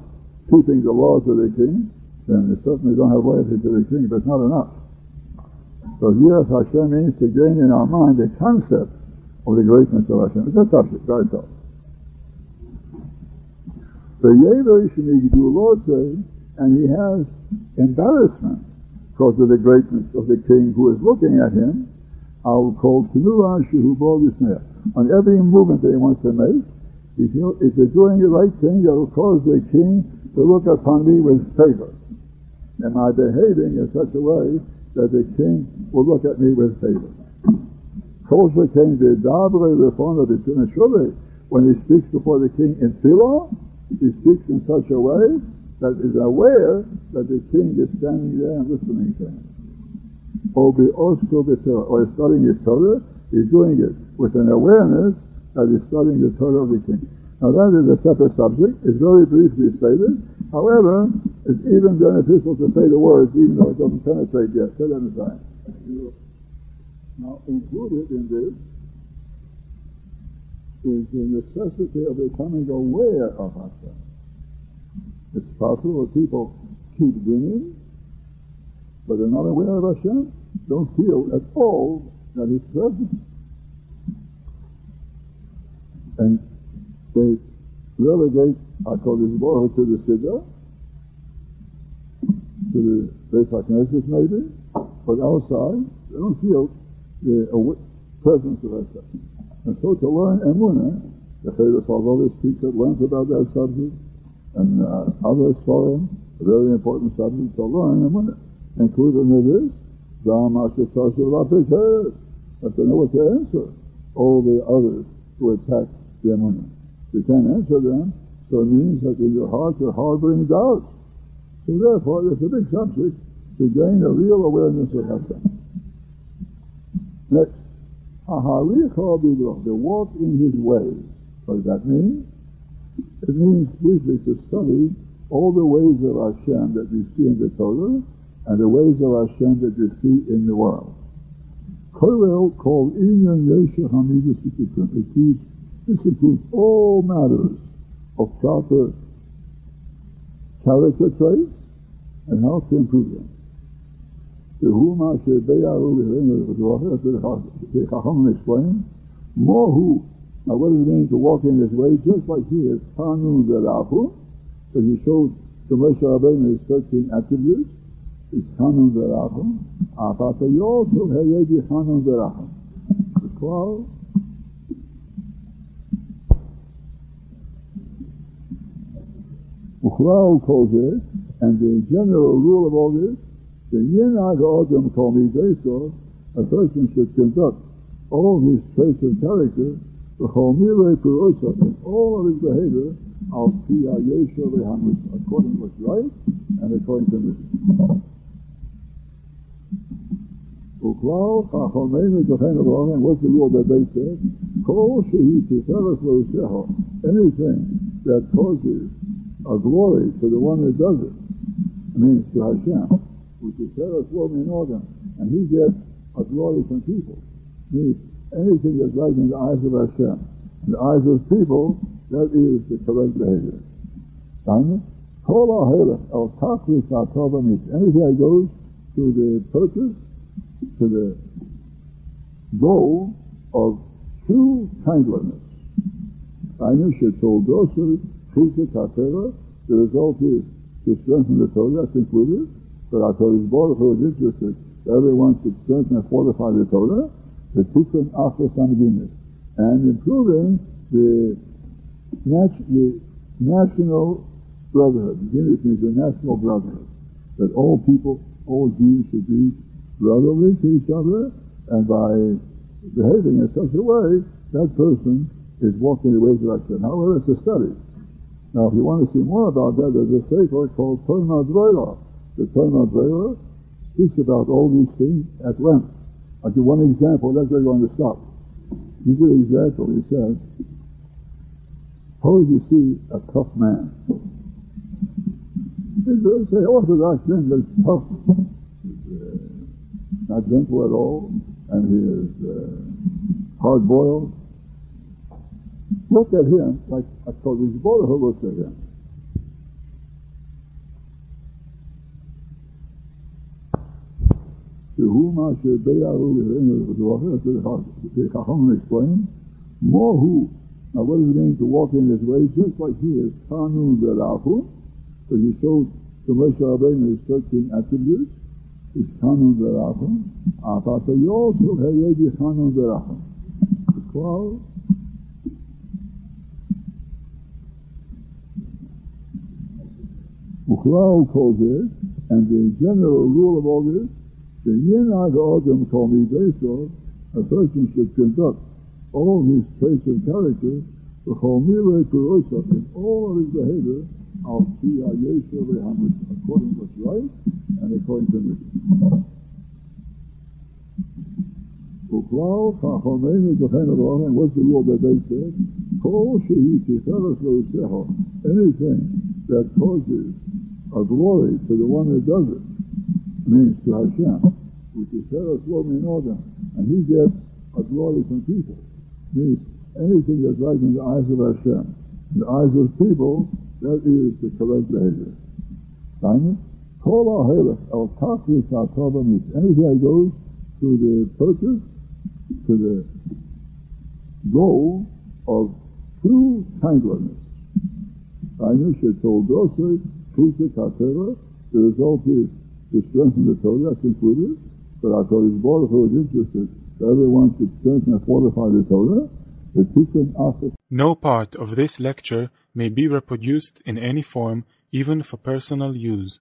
keeping the laws of the king, then they certainly don't have loyalty to the king, but it's not enough. So yes, Hashem means to gain in our mind the concept of the greatness of Hashem. It's a subject by itself. The say, and he has embarrassment because of the greatness of the king who is looking at him. I'll call Tanura Shuhu On every movement that he wants to make, if, he feels, is it doing the right thing that will cause the king to look upon me with favor? Am I behaving in such a way that the king will look at me with favor? Kosher king the Dabre Reformer Surely, when he speaks before the king in Philo, he speaks in such a way that is aware that the king is standing there and listening to him. Or be or studying the Torah, he's doing it with an awareness that he's studying the Torah of the king. Now that is a separate subject. It's very briefly stated. However, it's even beneficial to say the words even though it doesn't penetrate yet. Set that aside. Now included in this is the necessity of becoming aware of Hashem. It's possible that people keep dreaming, but they're not aware of Hashem, don't feel at all that He's present. And they relegate HaKadosh Baruch to the Siddur, to the Beis HaKnesses maybe, but outside, they don't feel the presence of Hashem. And so to learn Emunah, the famous speaks at length about that subject, and uh, others for a very important subject to learn Emunah. Included in this, Zam Ashetoshu Lapikhet. Have to know what to answer all the others who attack the Emunah You can't answer them, so it means that in your heart you're harboring doubts. So therefore, it's a big subject to gain a real awareness of Hashem. Next, to walk in his ways. What does that mean? It means briefly to study all the ways of Hashem that we see in the Torah and the ways of Hashem that we see in the world. Korel called Inyan Yesha Hamidus This includes all matters of proper character traits and how to improve them. Tehuma Shebeyahu the Chacham explained, Mohu. Now what does it mean to walk in this way? Just like he is Hanun Verahu, because he showed to Moshe Rabbeinu his 13 attributes, Hanun cloud Uchlau calls and the general rule of all this, the Yinag Odom Kol Mideso, a person should conduct all his traits of character, the Chomire Purosa, in all of his behavior, al Pia Yesha according to what's right and according to mission. וכלל חכמינו תוכן along, and what's the rule that they said? Kol shehi tiferes lo Anything that causes a glory to the one that does it, I mean to Hashem, which is tiferes lo organ, and he gets a glory from people. Means anything that's right in the eyes of Hashem. In the eyes of people, that is the correct behavior. Kol ha'helech el takris ha'tova Anything that goes to the purpose to the goal of true kindliness. Ainusha told Dosa, Chisa Katera, the result is to strengthen the Torah, that's included, but our Torah is Baruch Hu is that everyone should strengthen and fortify the Torah, the Tikkun Achas and improving the, nat- the national brotherhood. Guinness means the national brotherhood, that all people, all Jews should be brotherly to each other, and by behaving in such a way, that person is walking the ways of Hashem. However, it's a study. Now, if you want to see more about that, there's a sefer called Tomer Devorah. The Tomer Devorah speaks about all these things at length. I'll give one example, that's where you're going to stop. Is an example. He says, suppose you see a tough man. They say Orthodox men, that's tough not gentle at all, and he is uh, hard-boiled. Look at him like I told you, who looks at him. To whom I should be the Chacham explained, who. Now what does it mean to walk in his ways? Just like he is Kanun Berahu, because he showed to Moshe Rabbeinu his 13 attributes, is Chanun Berachim, but you also have Yedi Chanun Berachim. Twelve. Uchlau calls it, and the general rule of all this, the Yinag Odom Kol Mideso, a person should conduct all his traits of character, the Chomire Kurosa, in all of his behavior, al according to what's right and according to mission. וכלל חכמינו תוכן along, and what's the rule that they said? Kol shehi tiferes lo Anything that causes a glory to the one that does it, means to Hashem, which is tiferes lo organ, and he gets a glory from people. Means anything that's right in the eyes of Hashem. In the eyes of people, that is the correct behavior. Simon? Kol ha'helech el takris ha'tova Anything that goes to the purpose, to the goal of true kindliness. Ainusha told Dosa, Krita Katera, the result is to strengthen the Torah, that's included, but our Torah is Baruch Hu interested that everyone should strengthen and fortify the Torah, the Tikkun Achas. No part of this lecture may be reproduced in any form, even for personal use.